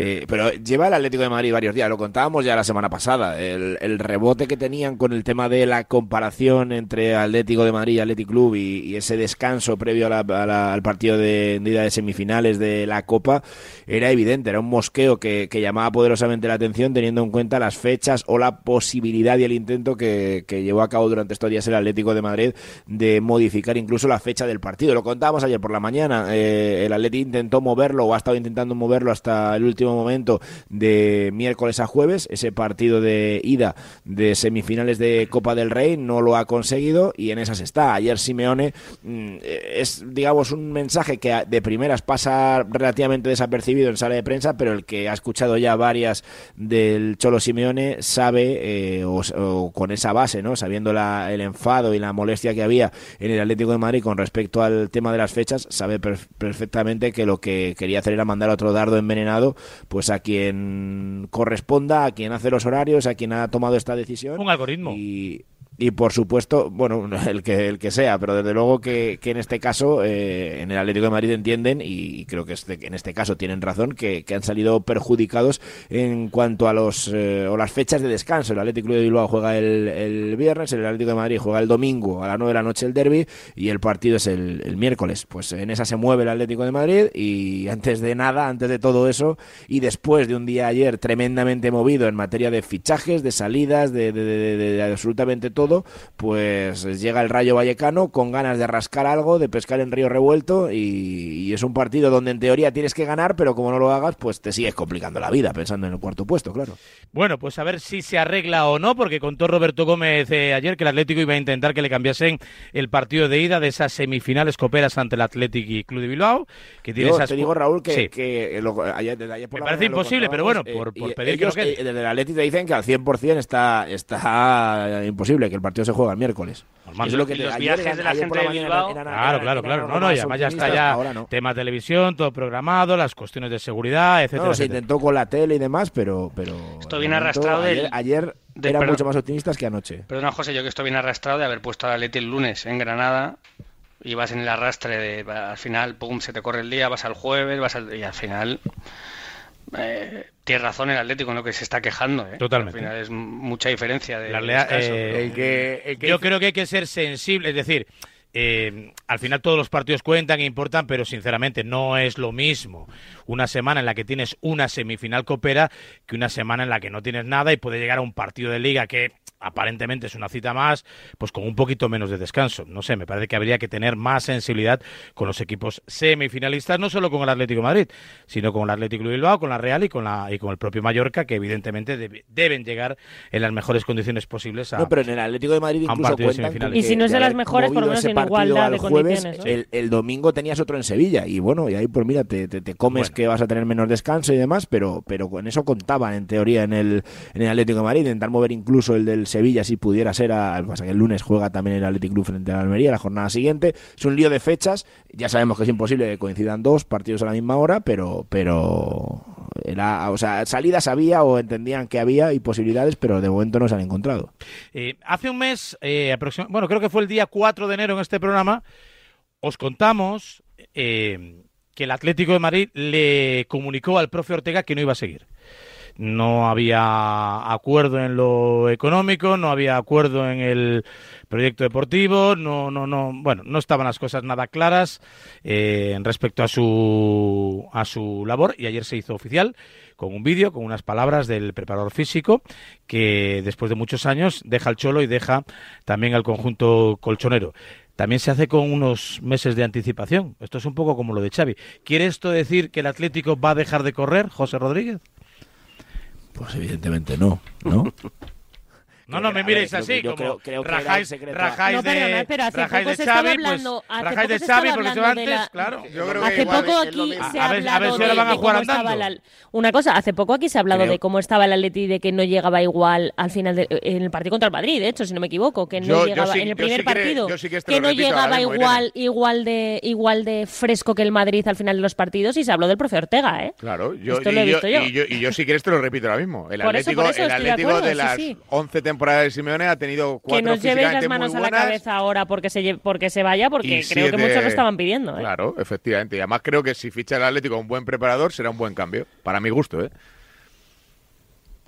Eh, pero lleva el Atlético de Madrid varios días, lo contábamos ya la semana pasada, el, rebote que tenían con el tema de la comparación entre Atlético de Madrid y Atlético Club y, ese descanso previo a la- al partido de, ida de semifinales de la Copa era evidente, era un mosqueo que, que llamaba poderosamente la atención teniendo en cuenta las fechas o la posibilidad y el intento que, que llevó a cabo durante estos días el Atlético de Madrid de modificar incluso la fecha del partido. Lo contábamos ayer por la mañana, eh, el Atlético intentó moverlo o ha estado intentando moverlo hasta el último momento de miércoles a jueves, ese partido de ida de semifinales de Copa del Rey no lo ha conseguido y en esas está. Ayer Simeone mm, es, digamos, un mensaje que de primeras pasa relativamente desapercibido en sala de prensa, pero el que ha escuchado ya varias del Cholo Simeone sabe, eh, o, o con esa base, ¿no? sabiendo la- el enfado y la molestia que había en el Atlético de Madrid con respecto al tema de las fechas, sabe per- perfectamente que lo que quería hacer era mandar otro dardo envenenado pues a quien corresponda, a quien hace los horarios, a quien ha tomado esta decisión. Un algoritmo. Y, y por supuesto, bueno, el que, el que sea, pero desde luego que, que en este caso, eh, en el Atlético de Madrid entienden, y creo que este- en este caso tienen razón, que, que han salido perjudicados en cuanto a los eh, o las fechas de descanso. El Atlético de Bilbao juega el, el viernes, el Atlético de Madrid juega el domingo a las 9 de la noche el derby y el partido es el, el miércoles. Pues en esa se mueve el Atlético de Madrid y antes de nada, antes de todo eso, y después de un día ayer tremendamente movido en materia de fichajes, de salidas, de, absolutamente todo, todo, pues llega el Rayo Vallecano con ganas de rascar algo, de pescar en río revuelto y, y es un partido donde en teoría tienes que ganar, pero como no lo hagas, pues te sigues complicando la vida pensando en el cuarto puesto, claro. Bueno, pues a ver si se arregla o no, porque contó Roberto Gómez eh, ayer que el Atlético iba a intentar que le cambiasen el partido de ida de esas semifinales coperas ante el Atlético y Club de Bilbao. Que tiene Yo esas te digo, Raúl, que, Sí. que lo- ayer, desde ayer por Me la parece lo imposible, pero bueno, por- por y pedir que ellos, quede. eh, desde el Atlético te dicen que al 100% está, está imposible, que el partido se juega el miércoles. Normal. Lo que Y los ayer viajes eran- de la gente de Bilbao. eran- eran- Claro, eran- claro, claro. No, no, más y además ya está ya ahora no. tema televisión, todo programado, las cuestiones de seguridad, etcétera. No, se etcétera. intentó con la tele y demás, pero... pero Esto de viene momento, arrastrado del- Ayer, ayer del- eran mucho más optimistas que anoche. Perdona, José, yo que esto viene arrastrado de haber puesto al Atleti el lunes en Granada y vas en el arrastre de al final, pum, se te corre el día, vas al jueves, vas al, y al final eh, tienes razón el Atlético en lo que se está quejando, ¿eh? Totalmente. Al final es mucha diferencia de La lea- descanso, eh, pero- yo creo que hay que ser sensible, es decir, eh, al final todos los partidos cuentan e importan, pero sinceramente no es lo mismo una semana en la que tienes una semifinal copera que una semana en la que no tienes nada y puede llegar a un partido de liga que aparentemente es una cita más, pues con un poquito menos de descanso. No sé, me parece que habría que tener más sensibilidad con los equipos semifinalistas, no solo con el Atlético de Madrid, sino con el Atlético de Bilbao, con la Real y con la y con el propio Mallorca, que evidentemente debe- deben llegar en las mejores condiciones posibles a No, pero en el Atlético de Madrid incluso cuentan Y si no es de las mejores, por lo menos en igualdad al de jueves, condiciones, ¿no? el, el domingo tenías otro en Sevilla y bueno, y ahí pues mira, te, te- te comes que vas a tener menos descanso y demás, pero, pero con eso contaban en teoría en el, en el Atlético de Madrid, intentar mover incluso el del Sevilla si pudiera ser, a, pasa que el lunes juega también el Atlético Club frente a Almería la jornada siguiente, es un lío de fechas, ya sabemos que es imposible que coincidan dos partidos a la misma hora, pero, pero era, o sea, salidas había o entendían que había y posibilidades, pero de momento no se han encontrado. Eh, hace un mes, eh, bueno, creo que fue el día 4 de enero en este programa, os contamos eh, que el Atlético de Madrid le comunicó al profe Ortega que no iba a seguir. No había acuerdo en lo económico, no había acuerdo en el proyecto deportivo, no, no, no, bueno, no estaban las cosas nada claras eh, respecto a su a su labor y ayer se hizo oficial con un vídeo, con unas palabras del preparador físico que después de muchos años deja el cholo y deja también al conjunto colchonero. También se hace con unos meses de anticipación. Esto es un poco como lo de Xavi. ¿Quiere esto decir que el Atlético va a dejar de correr, José Rodríguez? Pues evidentemente no, ¿no? No, no me ver, miréis creo que- así, yo como creo- creo que era el rajáis, secreto. rajáis No, de, pero hace rajáis poco de se estaba Xavi, hablando- pues rajáis de Xavi porque se va antes, la- claro. Hace poco aquí se ha a ver, a ver hablado de- van a de jugar cómo estaba la- una cosa, hace poco aquí se ha hablado Creo. de cómo estaba el Atleti y de que no llegaba igual al final de- en el partido contra el Madrid, de hecho, si no me equivoco, que no Yo- yo llegaba sí- en el yo primer sí que- partido, yo sí que que no repito llegaba igual igual de igual de fresco que el Madrid al final de los partidos y se habló del profe Ortega, ¿eh? Claro, yo, Esto lo he y, yo, visto yo. y yo yo si quieres te lo repito ahora mismo. El Atlético, de las sí. 11 temporadas de Simeone ha tenido Que cuatro nos llevéis las manos a la cabeza ahora porque se porque se vaya, porque creo que muchos lo estaban pidiendo, ¿eh? Claro, efectivamente. Y además creo que si ficha el Atlético un buen preparador será un buen cambio. Para mi gusto, ¿eh?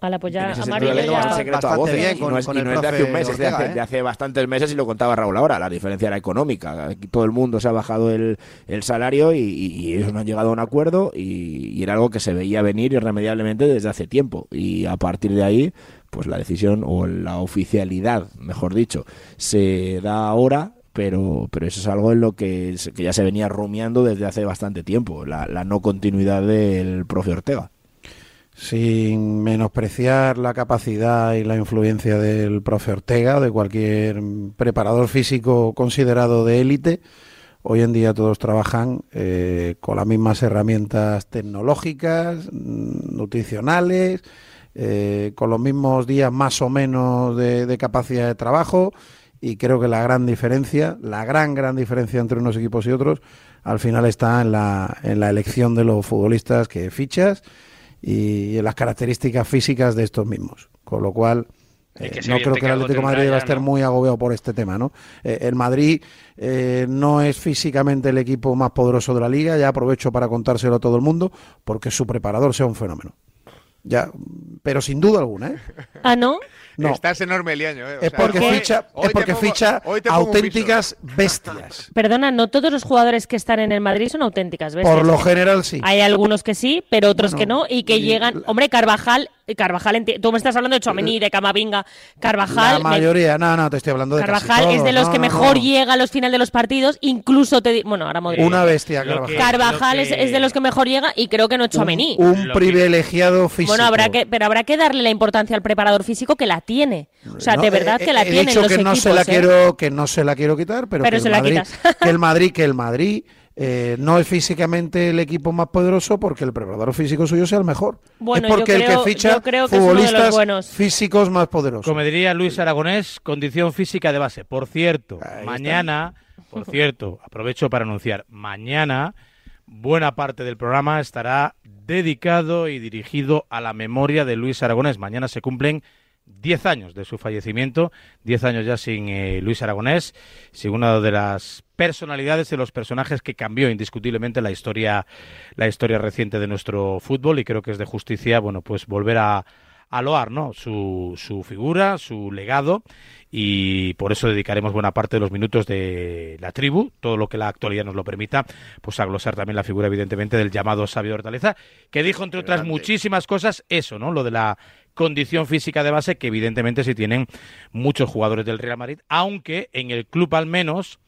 Ala, pues ya amarillo a voces, bien y con- no es, con y el no es de hace un mes, es de hace, Ortega, ¿eh? de hace bastantes meses y lo contaba Raúl ahora. La diferencia era económica. Aquí todo el mundo se ha bajado el, el salario y, y- y ellos no han llegado a un acuerdo y, y era algo que se veía venir irremediablemente desde hace tiempo. Y a partir de ahí, pues la decisión o la oficialidad, mejor dicho, se da ahora. Pero, pero eso es algo en lo que, que ya se venía rumiando desde hace bastante tiempo, la, la no continuidad del profe Ortega. sin menospreciar la capacidad y la influencia del profe Ortega de cualquier preparador físico considerado de élite, hoy en día todos trabajan eh, con las mismas herramientas tecnológicas, mm, nutricionales, eh, con los mismos días más o menos de, de capacidad de trabajo y creo que la gran diferencia, la gran, gran diferencia entre unos equipos y otros, al final está en la, en la elección de los futbolistas que fichas y en las características físicas de estos mismos. Con lo cual, eh, no creo que el Atlético de Madrid deba ya, estar ¿no? muy agobiado por este tema. ¿no? Eh, el Madrid eh, no es físicamente el equipo más poderoso de la liga, ya aprovecho para contárselo a todo el mundo, porque su preparador sea un fenómeno. Ya, pero sin duda alguna, ¿eh? Ah, ¿no? No. Estás enorme el año, ¿eh? O Es porque ficha, hoy es porque pongo- ficha auténticas bestias. Perdona, no todos los jugadores que están en el Madrid son auténticas bestias. Por lo general sí. Hay algunos que sí, pero otros que no, y que y- llegan. Hombre, Carvajal Carvajal, enti- tú me estás hablando de Chouameni, de Camavinga, La Carvajal. me- mayoría, no, no, te estoy hablando de casi Carvajal es de los no, que no, mejor no. llega a los finales de los partidos, incluso te di- bueno, ahora Modric. Una bestia, que- Carvajal. Carvajal es, de los que mejor llega y creo que no Chouameni. Un que- privilegiado físico. Bueno, habrá que, pero habrá que darle la importancia al preparador físico que la tiene. O sea, No, de verdad he- que la he tiene dicho en los que no equipos. se la ¿eh? quiero que no se la quiero quitar pero, Pero que, se el la Madrid, quitas. que el Madrid que el Madrid eh, no es físicamente el equipo más poderoso porque el preparador físico suyo sea el mejor Bueno, es porque yo el que ficha yo creo que es uno de los futbolistas buenos. físicos más poderosos Como diría Luis Aragonés, condición física de base. Por cierto, mañana, por cierto, aprovecho para anunciar, mañana buena parte del programa estará dedicado y dirigido a la memoria de Luis Aragonés. Mañana se cumplen 10 años de su fallecimiento, 10 años ya sin eh, Luis Aragonés, sin una de las personalidades de los personajes que cambió indiscutiblemente la historia la historia reciente de nuestro fútbol y creo que es de justicia, bueno, pues volver a a loar, ¿no? Su, su figura, su legado y por eso dedicaremos buena parte de los minutos de la tribu, todo lo que la actualidad nos lo permita, pues a glosar también la figura evidentemente del llamado sabio de Hortaleza, que dijo entre otras muchísimas cosas eso, ¿no? Lo de la condición física de base que evidentemente sí tienen muchos jugadores del Real Madrid, aunque en el club al menos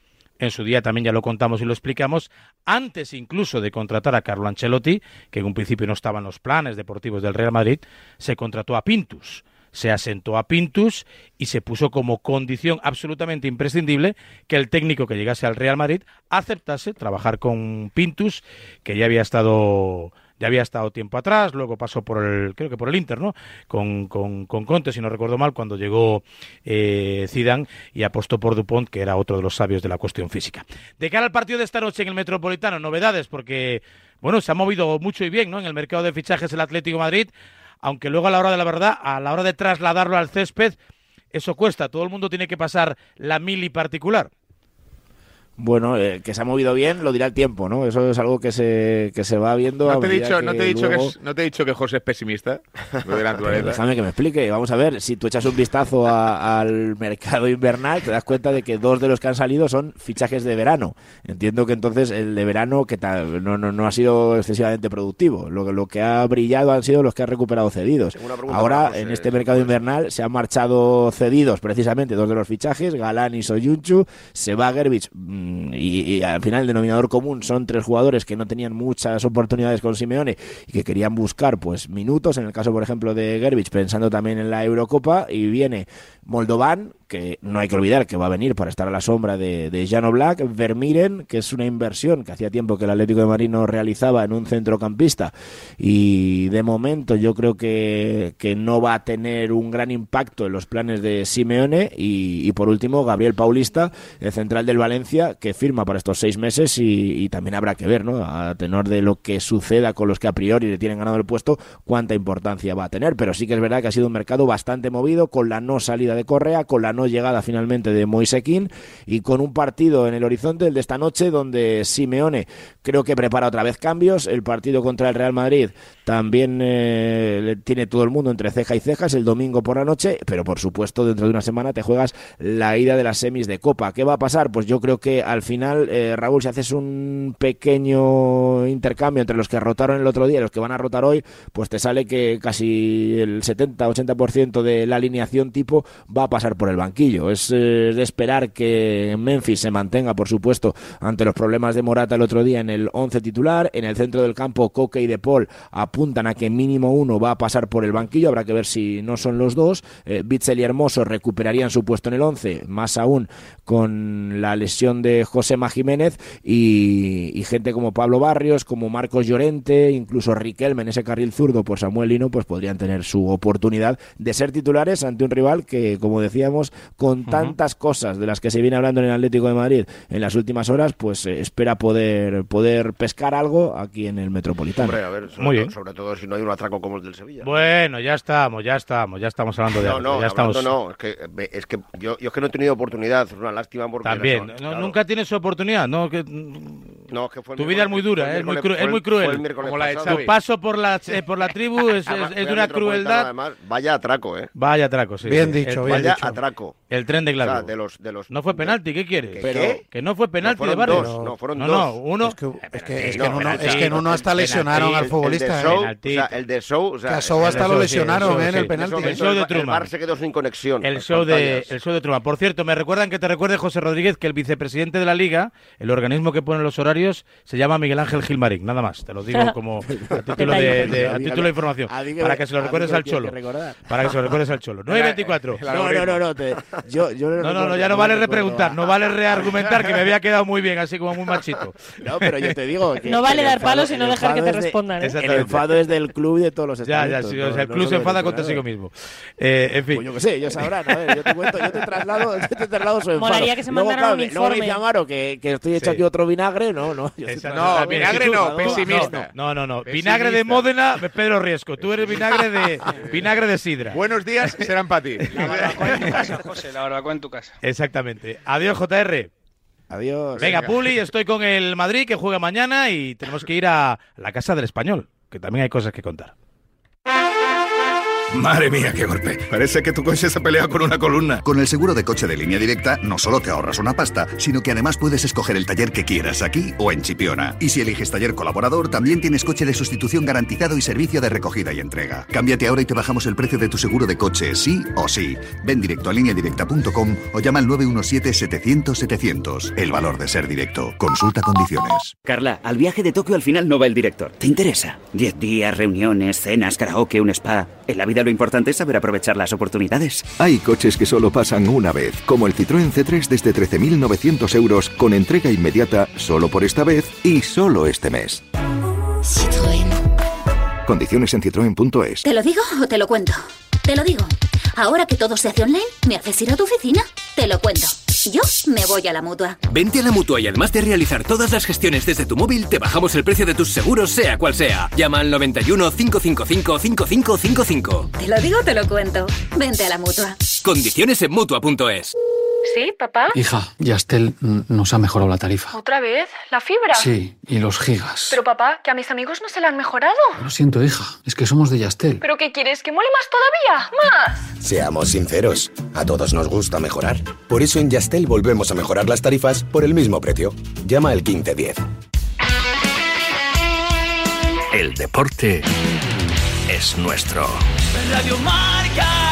en su día también ya lo contamos y lo explicamos, antes incluso de contratar a Carlo Ancelotti, que en un principio no estaba en los planes deportivos del Real Madrid, se contrató a Pintus. Se asentó a Pintus y se puso como condición absolutamente imprescindible que el técnico que llegase al Real Madrid aceptase trabajar con Pintus, que ya había estado ya había estado tiempo atrás, luego pasó por el, creo que por el Inter, ¿no? Con, con, con Conte, si no recuerdo mal, cuando llegó eh, Zidane y apostó por Dupont, que era otro de los sabios de la cuestión física. De cara al partido de esta noche en el Metropolitano, novedades, porque, bueno, se ha movido mucho y bien, ¿no? En el mercado de fichajes el Atlético Madrid, aunque luego a la hora de la verdad, a la hora de trasladarlo al césped, eso cuesta. Todo el mundo tiene que pasar la mili particular. Bueno, eh, que se ha movido bien lo dirá el tiempo, ¿no? Eso es algo que se, que se va viendo. ¿No a te, he medida dicho, ¿no, te he dicho que es- ¿No te he dicho que José es pesimista? Lo de la Pero naturaleza. déjame que me explique. Vamos a ver, si tú echas un vistazo a- al mercado invernal, te das cuenta de que dos de los que han salido son fichajes de verano. Entiendo que entonces el de verano que tal, no, no, no ha sido excesivamente productivo. Lo, que- lo que ha brillado han sido los que han recuperado cedidos. Ahora, José, en este mercado invernal, se han marchado cedidos precisamente dos de los fichajes, Galán y Soyunchu. Se va Gerbich mm, y, y al final el denominador común son tres jugadores que no tenían muchas oportunidades con Simeone y que querían buscar pues minutos. En el caso, por ejemplo, de Gerbich, pensando también en la Eurocopa, y viene Moldovan, que no hay que olvidar que va a venir para estar a la sombra de, de Jano Black, Vermiren, que es una inversión que hacía tiempo que el Atlético de Madrid no realizaba en un centrocampista. Y de momento yo creo que, que no va a tener un gran impacto en los planes de Simeone. Y, y por último Gabriel Paulista, el central del Valencia, que firma para estos seis meses y, y también habrá que ver, ¿no? A tenor de lo que suceda con los que a priori le tienen ganado el puesto, cuánta importancia va a tener, pero sí que es verdad que ha sido un mercado bastante movido con la no salida de Correa, con la no llegada finalmente de Moisequín y con un partido en el horizonte, el de esta noche, donde Simeone creo que prepara otra vez cambios. El partido contra el Real Madrid también eh, tiene todo el mundo entre ceja y cejas el domingo por la noche, pero por supuesto dentro de una semana te juegas la ida de las semis de Copa. ¿Qué va a pasar? Pues yo creo que al final, eh, Raúl, si haces un pequeño intercambio entre los que rotaron el otro día y los que van a rotar hoy, pues te sale que casi el 70-80% de la alineación tipo va a pasar por el Es eh, de esperar que Memphis se mantenga, por supuesto, ante los problemas de Morata el otro día en el 11 titular. En el centro del campo, Coque y De Paul apuntan a que mínimo uno va a pasar por el banquillo. Habrá que ver si no son los dos. Eh, Bitzel y Hermoso recuperarían su puesto en el 11, más aún con la lesión de José Jiménez y, y gente como Pablo Barrios, como Marcos Llorente, incluso Riquelme en ese carril zurdo, pues Samuel Lino, pues podrían tener su oportunidad de ser titulares ante un rival que, como decíamos, con tantas cosas de las que se viene hablando en el Atlético de Madrid en las últimas horas, pues eh, espera poder, poder pescar algo aquí en el Metropolitano. Hombre, a ver, sobre, Muy to- bien. sobre todo si no hay un atraco como el del Sevilla. Bueno, ya estamos, ya estamos, ya estamos hablando de No, algo, no, ya hablando estamos. no, es que, es que yo, yo es que no he tenido oportunidad, es una lástima porque... También, no, no- claro. nunca tienes oportunidad, ¿no? Que, No, es que fue el tu vida es muy dura, ¿eh? es, muy cru- es muy cruel. Como la de. Tu paso por la, eh, por la tribu es, es- de una crueldad. Además, vaya atraco, ¿eh? Vaya atraco, sí. Bien sí. dicho, bien Vaya dicho. atraco. El tren de Gladio. O sea, de los, de los, No fue penalti, ¿qué quieres? ¿Qué? ¿Qué? Que no fue penalti No, de fueron Barrios. dos, no, fueron no, dos. no, uno. Es que, es que, es que en uno, es que en uno hasta penalti, lesionaron al el- futbolista. El de ¿eh? Show, Penalti. o sea, el de Show, o sea, Que a Show hasta el lo lesionaron, sí, el ¿eh? show, En el penalti. El show de El Truman. Bar se quedó sin conexión. El show, de, el show de Truman. Por cierto, me recuerdan que te recuerde José Rodríguez que el vicepresidente de la Liga, el organismo que pone los horarios, se llama Miguel Ángel Gilmarín. Nada más. Te lo digo como a título de, de- a título de información. Para que se lo recuerdes al Cholo. Para que se lo recuerdes al Cholo. 9.24. No, no, no, no. Yo, yo le No, no, no, ya no vale repreguntar, no vale reargumentar, que me había quedado muy bien, así como muy machito. No, pero yo te digo que No vale dar palos y no dejar que te respondan, ¿eh? El enfado es del club y de todos los Ya, ya, estamentos. sí, no- o sea, el no club se enfada contra sí mismo. Eh, en fin. Pues yo qué sé, ellos sabrán. A ver, yo te cuento, yo te traslado, yo te traslado su enfado. Molaría que se luego, mandaran claro, un luego me dice informe. Amaro que, que estoy hecho Sí. aquí otro vinagre. No, no. yo Esa- no, vinagre no, tú- pesimista. No, no, no. Pesimista. Vinagre de Módena, Pedro Riesco. Tú eres vinagre de vinagre de sidra. Buenos días serán para ti. La barbacoa en tu casa, José, la barbacoa en tu casa. Exactamente. Adiós, JR. Adiós. Venga, Puli, estoy con el Madrid que juega mañana y tenemos que ir a la casa del español, que también hay cosas que contar. Madre mía, qué golpe. Parece que tu coche se pelea con una columna. Con el seguro de coche de línea directa no solo te ahorras una pasta, sino que además puedes escoger el taller que quieras aquí o en Chipiona. Y si eliges taller colaborador, también tienes coche de sustitución garantizado y servicio de recogida y entrega. Cámbiate ahora y te bajamos el precio de tu seguro de coche, sí o sí. Ven directo a lineadirecta.com o llama al 917-700-700. El valor de ser directo. Consulta condiciones. Carla, al viaje de Tokio al final no va el director. ¿Te interesa? Diez días, reuniones, cenas, karaoke, un spa. En la vida lo importante es saber aprovechar las oportunidades. Hay coches que solo pasan una vez, como el Citroën C3 desde 13.900 euros con entrega inmediata solo por esta vez y solo este mes. Condiciones en citroen.es. ¿Te lo digo o te lo cuento? Te lo digo. Ahora que todo se hace online, ¿me haces ir a tu oficina? Te lo cuento. Yo me voy a la mutua. Vente a la mutua y además de realizar todas las gestiones desde tu móvil, te bajamos el precio de tus seguros, sea cual sea. Llama al 91 555 5555. Te lo digo, te lo cuento. Vente a la mutua. Condiciones en mutua.es. ¿Sí, papá? Hija, Yastel nos ha mejorado la tarifa. ¿Otra vez? ¿La fibra? Sí, y los gigas. Pero papá, que a mis amigos no se la han mejorado. Lo siento, hija, es que somos de Yastel. ¿Pero qué quieres? ¿Que mole más todavía? ¡Más! Seamos sinceros, a todos nos gusta mejorar. Por eso en Yastel volvemos a mejorar las tarifas por el mismo precio. Llama al 1510. El deporte es nuestro. Radio Marca.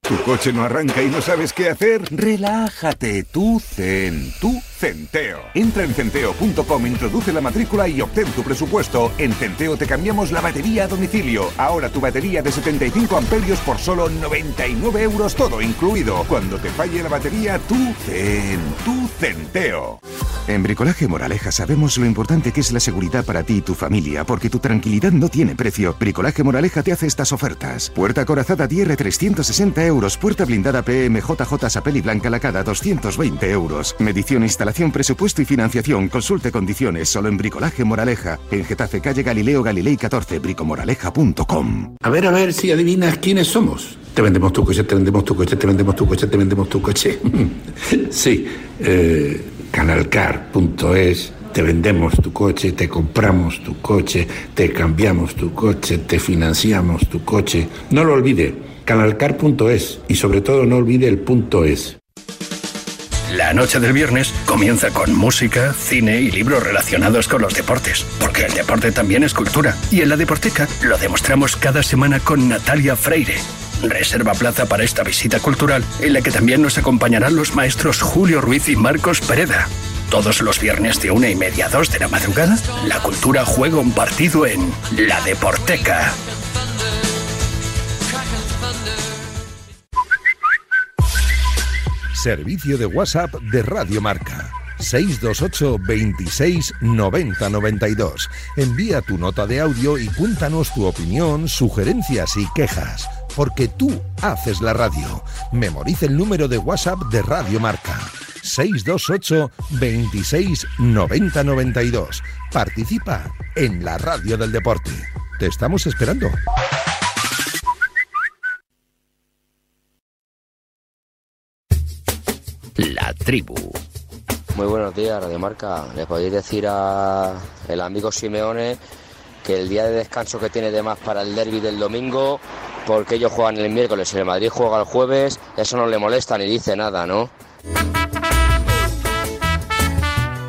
¿Tu coche no arranca y no sabes qué hacer? Relájate, tú zen, tú centeo. Entra en centeo.com, introduce la matrícula y obtén tu presupuesto. En Centeo te cambiamos la batería a domicilio. Ahora tu batería de 75 amperios por solo 99 euros todo incluido. Cuando te falle la batería, tú zen, tú centeo. En Bricolaje Moraleja sabemos lo importante que es la seguridad para ti y tu familia, porque tu tranquilidad no tiene precio. Bricolaje Moraleja te hace estas ofertas. Puerta corazada DR 360 euros, puerta blindada PMJJ Sapel y Blanca Lacada 220 euros. Medición, instalación, presupuesto y financiación. Consulte condiciones solo en Bricolaje Moraleja. En Getafe, calle Galileo Galilei 14, bricomoraleja.com. A ver, a ver si adivinas quiénes somos. Te vendemos tu coche, te vendemos tu coche, te vendemos tu coche, te vendemos tu coche. sí, eh, canalcar.es, te vendemos tu coche, te compramos tu coche, te cambiamos tu coche, te financiamos tu coche. No lo olvide, canalcar.es y sobre todo no olvide el punto es. La noche del viernes comienza con música, cine y libros relacionados con los deportes, porque el deporte también es cultura. Y en la Deporteca lo demostramos cada semana con Natalia Freire. Reserva plaza para esta visita cultural, en la que también nos acompañarán los maestros Julio Ruiz y Marcos Pereda. Todos los viernes de una y media a dos de la madrugada, la cultura juega un partido en La Deporteca. Servicio de WhatsApp de Radio Marca. 628 26 90 92. Envía tu nota de audio y cuéntanos tu opinión, sugerencias y quejas. Porque tú haces la radio. Memoriza el número de WhatsApp de Radio Marca. 628 26 90 92. Participa en la radio del deporte. Te estamos esperando. Tribu. Muy buenos días, Radio Marca. Le podéis decir a el amigo Simeone que el día de descanso que tiene de más para el derby del domingo, porque ellos juegan el miércoles y el Madrid juega el jueves, eso no le molesta ni dice nada, ¿no?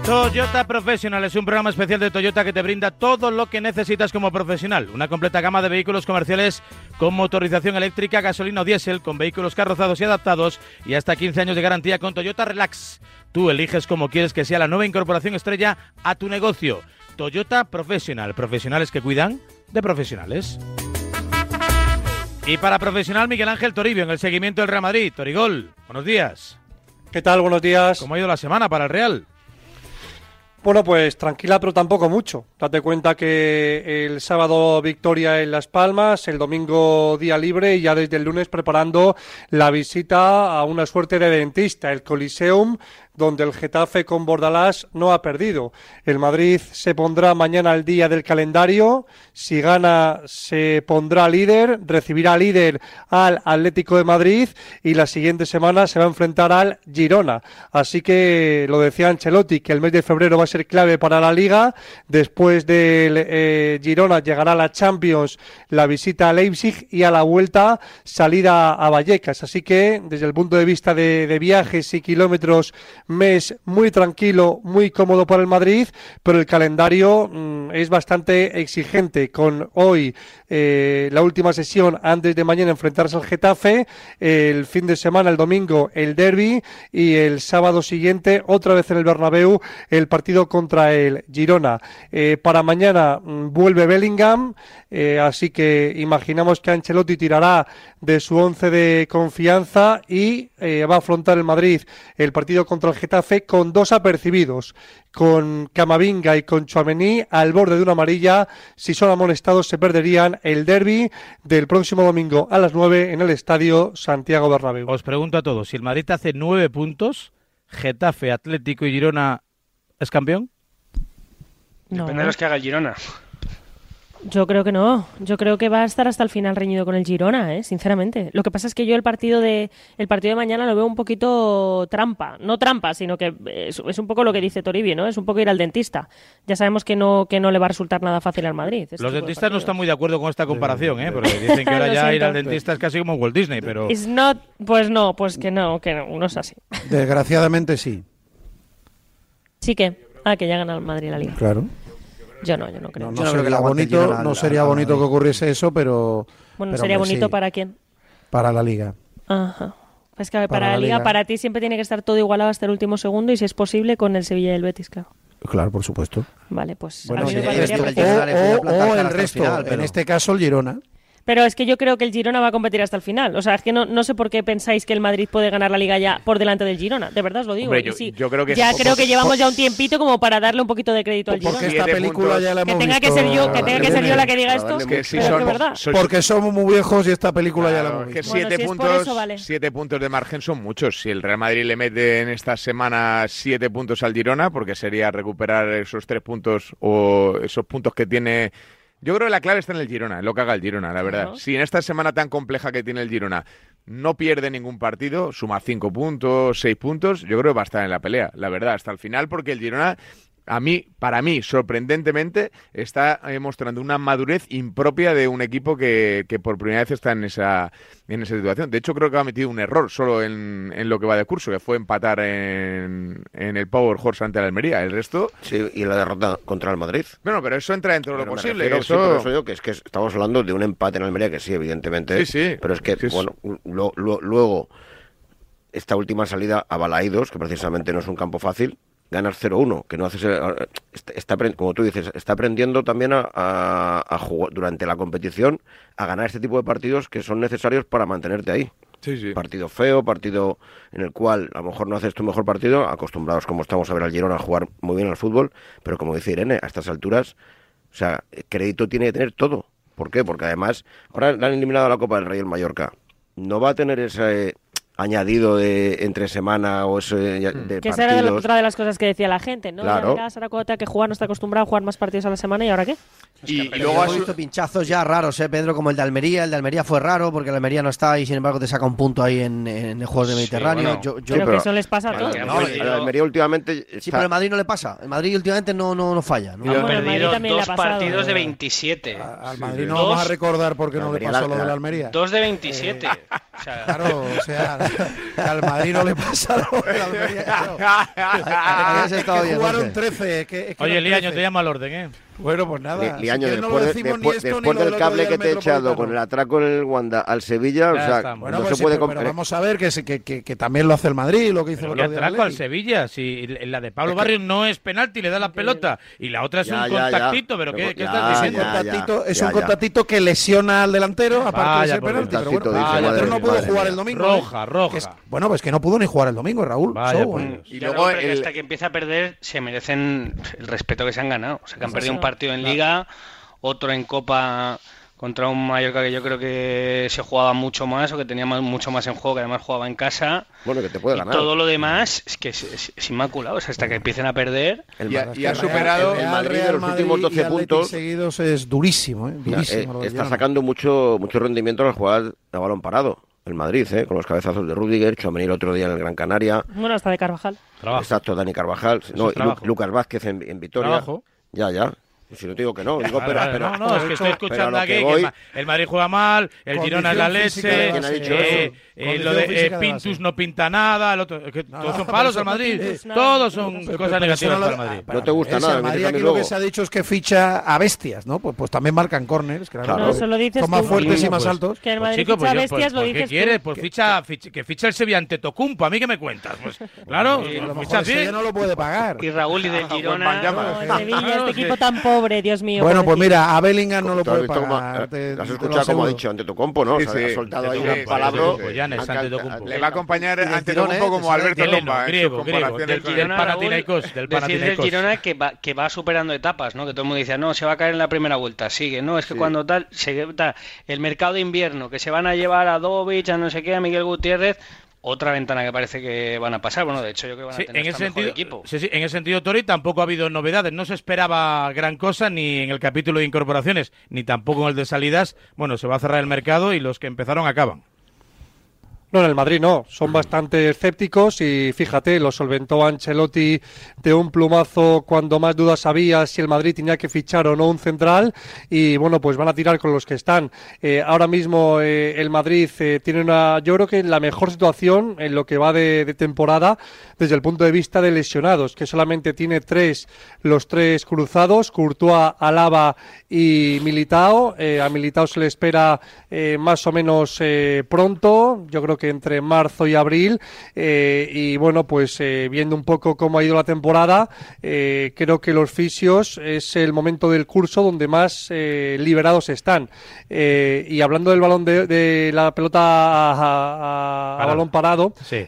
Toyota Professional es un programa especial de Toyota que te brinda todo lo que necesitas como profesional. Una completa gama de vehículos comerciales con motorización eléctrica, gasolina o diésel, con vehículos carrozados y adaptados y hasta 15 años de garantía con Toyota Relax. Tú eliges cómo quieres que sea la nueva incorporación estrella a tu negocio. Toyota Professional, profesionales que cuidan de profesionales. Y para profesional, Miguel Ángel Toribio en el seguimiento del Real Madrid. Torigol, buenos días. ¿Qué tal? Buenos días. ¿Cómo ha ido la semana para el Real? Bueno, pues tranquila, pero tampoco mucho. Date cuenta que el sábado victoria en Las Palmas, el domingo día libre y ya desde el lunes preparando la visita a una suerte de dentista, el Coliseum, donde el Getafe con Bordalás no ha perdido. El Madrid se pondrá mañana al día del calendario. Si gana, se pondrá líder, recibirá líder al Atlético de Madrid y la siguiente semana se va a enfrentar al Girona. Así que lo decía Ancelotti, que el mes de febrero va a ser clave para la liga. Después del eh, Girona llegará la Champions, la visita a Leipzig y a la vuelta salida a Vallecas. Así que desde el punto de vista de, de viajes y kilómetros mes muy tranquilo, muy cómodo para el Madrid, pero el calendario mm, es bastante exigente. Con hoy eh, la última sesión antes de mañana enfrentarse al Getafe, el fin de semana, el domingo, el derby y el sábado siguiente, otra vez en el Bernabéu, el partido contra el Girona. Eh, para mañana mm, vuelve Bellingham, eh, así que imaginamos que Ancelotti tirará de su once de confianza y va a afrontar el Madrid el partido contra el Getafe con dos apercibidos, con Camavinga y con Chuamení al borde de una amarilla. Si son amonestados se perderían el derby del próximo domingo a las 9 en el Estadio Santiago Bernabéu. Os pregunto a todos, si el Madrid hace nueve puntos, Getafe, Atlético y Girona es campeón. No. Depende de los que haga el Girona. Yo creo que no. Yo creo que va a estar hasta el final reñido con el Girona, ¿eh? sinceramente. Lo que pasa es que yo el partido de el partido de mañana lo veo un poquito trampa, no trampa, sino que es, es un poco lo que dice Toribio, ¿no? Es un poco ir al dentista. Ya sabemos que no que no le va a resultar nada fácil al Madrid. este Los de dentistas no están muy de acuerdo con esta comparación, ¿eh? porque dicen que ahora ya ir al dentista es casi como Walt Disney, pero... It's not- pues no, pues que no, que no, no es así. Desgraciadamente sí. Sí que, ah, que ya gana el Madrid la Liga. Claro. Yo no, yo no creo. No, no sería bonito, no sería bonito que ocurriese eso, pero. Bueno, pero, sería hombre, bonito sí, para quién. para la liga. Ajá. Es que Para para, la Liga, Liga. para ti siempre tiene que estar todo igualado hasta el último segundo y si es posible con el Sevilla y el Betis, claro. Claro, por supuesto. Vale, pues Bueno, a mí sí, me parecería esto- perfecto. o, o- o el resto, en este caso el Girona. Pero es que yo creo que el Girona va a competir hasta el final. O sea, es que no, no sé por qué pensáis que el Madrid puede ganar la Liga ya por delante del Girona. De verdad os lo digo. Hombre, yo- sí, yo creo que ya es- creo que por- llevamos por- ya un tiempito como para darle un poquito de crédito al Girona. Porque esta película ya la Que hemos tenga que ser yo, que tenga que ser yo la que diga esto. Es que si pero son- de verdad. Porque somos muy viejos y esta película ya la hemos que visto. Bueno, siete si por puntos, eso, vale. siete puntos de margen son muchos. Si el Real Madrid le mete en esta semana siete puntos al Girona, porque sería recuperar esos tres puntos o esos puntos que tiene. Yo creo que la clave está en el Girona, en lo que haga el Girona, la verdad. Si en esta semana tan compleja que tiene el Girona no pierde ningún partido, suma cinco puntos, seis puntos, yo creo que va a estar en la pelea, la verdad, hasta el final, porque el Girona a mí, para mí, sorprendentemente, está eh, mostrando una madurez impropia de un equipo que, que por primera vez está en esa, en esa situación. De hecho, creo que ha metido un error solo en, en lo que va de curso, que fue empatar en, en el Power Horse ante la Almería. El resto... Sí, y la derrota contra el Madrid. Bueno, pero eso entra dentro de lo posible. refiero, sí, eso- por eso digo que es que estamos hablando de un empate en Almería, que sí, evidentemente. Sí, sí. Pero es que, Sí, sí. bueno, lo- lo- luego, esta última salida a Balaídos, que precisamente no es un campo fácil, ganas 0-1, que no haces. Está, como tú dices, está aprendiendo también a, a- a jugar durante la competición a ganar este tipo de partidos que son necesarios para mantenerte ahí. Sí, sí. Partido feo, partido en el cual a lo mejor no haces tu mejor partido, acostumbrados como estamos a ver al Girona a jugar muy bien al fútbol, pero como dice Irene, a estas alturas, o sea, crédito tiene que tener todo. ¿Por qué? Porque además, ahora le han eliminado la Copa del Rey el Mallorca. No va a tener ese, añadido de entre semana o eso de, de Que esa era de la- otra de las cosas que decía la gente, ¿no? Claro. Ya verás, ahora cuando tenga que jugar, no está acostumbrado a jugar más partidos a la semana y ahora qué. Y, Pero yo he visto pinchazos ya raros, ¿eh, Pedro? Como el de Almería. El de Almería fue raro porque el Almería no está y sin embargo te saca un punto ahí en, en el Juegos del Mediterráneo. bueno. Yo- yo- Pero que eso les pasa a todos. No, el Almería últimamente Sí, está- pero el Madrid no le pasa. El Madrid últimamente no, no, no falla. ¿no? Han Bueno, el Madrid perdido le dos ha pasado, partidos de eh. 27. Al Madrid no Dos- vamos a recordar por qué no le pasó la- lo de la Almería. Dos de 27. O sea, Claro, o sea, que al Madrid no le pasa lo la Almería. que bien, jugaron Jorge. 13. es que- es que Oye, Liaño, 13. te llama al orden, ¿eh? Bueno, pues nada. Li- Liaño, si que no lo después, de- decimos ni después- esto ni después del cable que te he echado con el atraco en el Wanda al Sevilla, o sea, estamos. Bueno, no pues se puede sí, pero vamos a ver que, se- que, que, que también lo hace el Madrid, lo que hizo el atraco al. Sevilla. Si la de Pablo Barrios no es penalti, le da la pelota. Y la otra es Ya, un ya, ya. contactito, pero ¿qué, qué estás Es un diciendo? ya, contactito, es un ya. contactito que lesiona al delantero, aparte Vaya de ser penalti. Pero bueno, el delantero no pudo jugar el domingo. Roja, ¿eh? roja. Es- bueno, pues que no pudo ni jugar el domingo, Raúl. Dios. Y luego hasta que empieza a perder se merecen el respeto que se han ganado. O sea, que han Pues perdido un. Partido en Liga, otro en Copa contra un Mallorca que yo creo que se jugaba mucho más o que tenía más- mucho más en juego, que además jugaba en casa. Bueno, que te puede Y ganar. todo lo demás es que es, es- es inmaculado. O sea, hasta que empiecen a perder. El Y ha- Madrid- y ha superado- el Real, Madrid de los Madrid últimos y 12 Athletic puntos seguidos es durísimo, ¿eh? Durísimo. eh, está sacando mucho mucho rendimiento en las jugadas de balón parado. El Madrid, ¿eh? con los cabezazos de Rudiger, Chouameni el otro día en el Gran Canaria. Bueno, hasta de Carvajal. Trabajo. Exacto, Dani Carvajal. No. Lucas Vázquez en, en Vitoria. Trabajo. Ya, ya. Si no te digo que no, digo, Vale, pero, vale, pero- no, no, es que estoy a escuchando lo aquí que que, voy- el, Ma- el Madrid juega mal, el Girona es la leche, ¿Quién ha dicho eh, eh, lo de eh, de Pintus no pinta nada, el otro, que No, todos son palos al Madrid, Pintus, todos son Pero- cosas negativas para lo- el Madrid. No te gusta nada, el Madrid a aquí lo que se ha dicho es que ficha a bestias, ¿no? Pues, pues también marcan corners, claro. Lo Son más fuertes y más Pues- altos. Que el Pues, Madrid pues ficha bestias, pues- lo pues, dices ¿Qué quieres? Pues ficha, ficha- que ficha el Sevilla ante Tocumpo, ¿a mí qué me cuentas? Pues claro, A lo ficha bien. no lo puede pagar. Y Raúl y del Girona. Sevilla, Claro, este que- equipo tan pobre, Dios mío. Bueno, pues mira, a Bellingham no lo ¿Tú has puede pagar. eh, te- ¿Has escuchado cómo ha dicho Antetokounmpo, no? Sí, O sea, sí. ha soltado ahí Antetokounmpo, un palabro. Antetokounmpo. Le va a acompañar Y del ante Tirón, un ¿eh? como Alberto Lomba comparaciones del. Panathinaikos, del decir del Panathinaikos. Girona que va, que va superando etapas, ¿no? Que todo el mundo dice, no, se va a caer en la primera vuelta, sigue, no, es que cuando tal, se, el mercado de invierno, que se van a llevar a Dovic, a no sé qué, a Miguel Gutiérrez, otra ventana que parece que van a pasar, bueno, de hecho yo creo que van a Sí, tener en ese mejor equipo. sí, sí, en ese sentido, Tori, tampoco ha habido novedades. No se esperaba gran cosa ni en el capítulo de incorporaciones, ni tampoco en el de salidas. Bueno, se va a cerrar el mercado y los que empezaron acaban. No, en el Madrid no, son bastante escépticos y fíjate, lo solventó Ancelotti de un plumazo cuando más dudas había si el Madrid tenía que fichar o no un central y bueno, pues van a tirar con los que están. Eh, ahora mismo eh, el Madrid eh, tiene una, yo creo que la mejor situación en lo que va de, de temporada desde el punto de vista de lesionados, que solamente tiene tres, los tres cruzados, Courtois, Alaba y Militao. A Militao se le espera más o menos pronto, yo creo que entre marzo y abril. eh, y bueno, pues eh, viendo un poco cómo ha ido la temporada, eh, creo que los fisios es el momento del curso donde más liberados están. Y hablando del balón de, de la pelota a, a- a Parado. balón parado, Sí.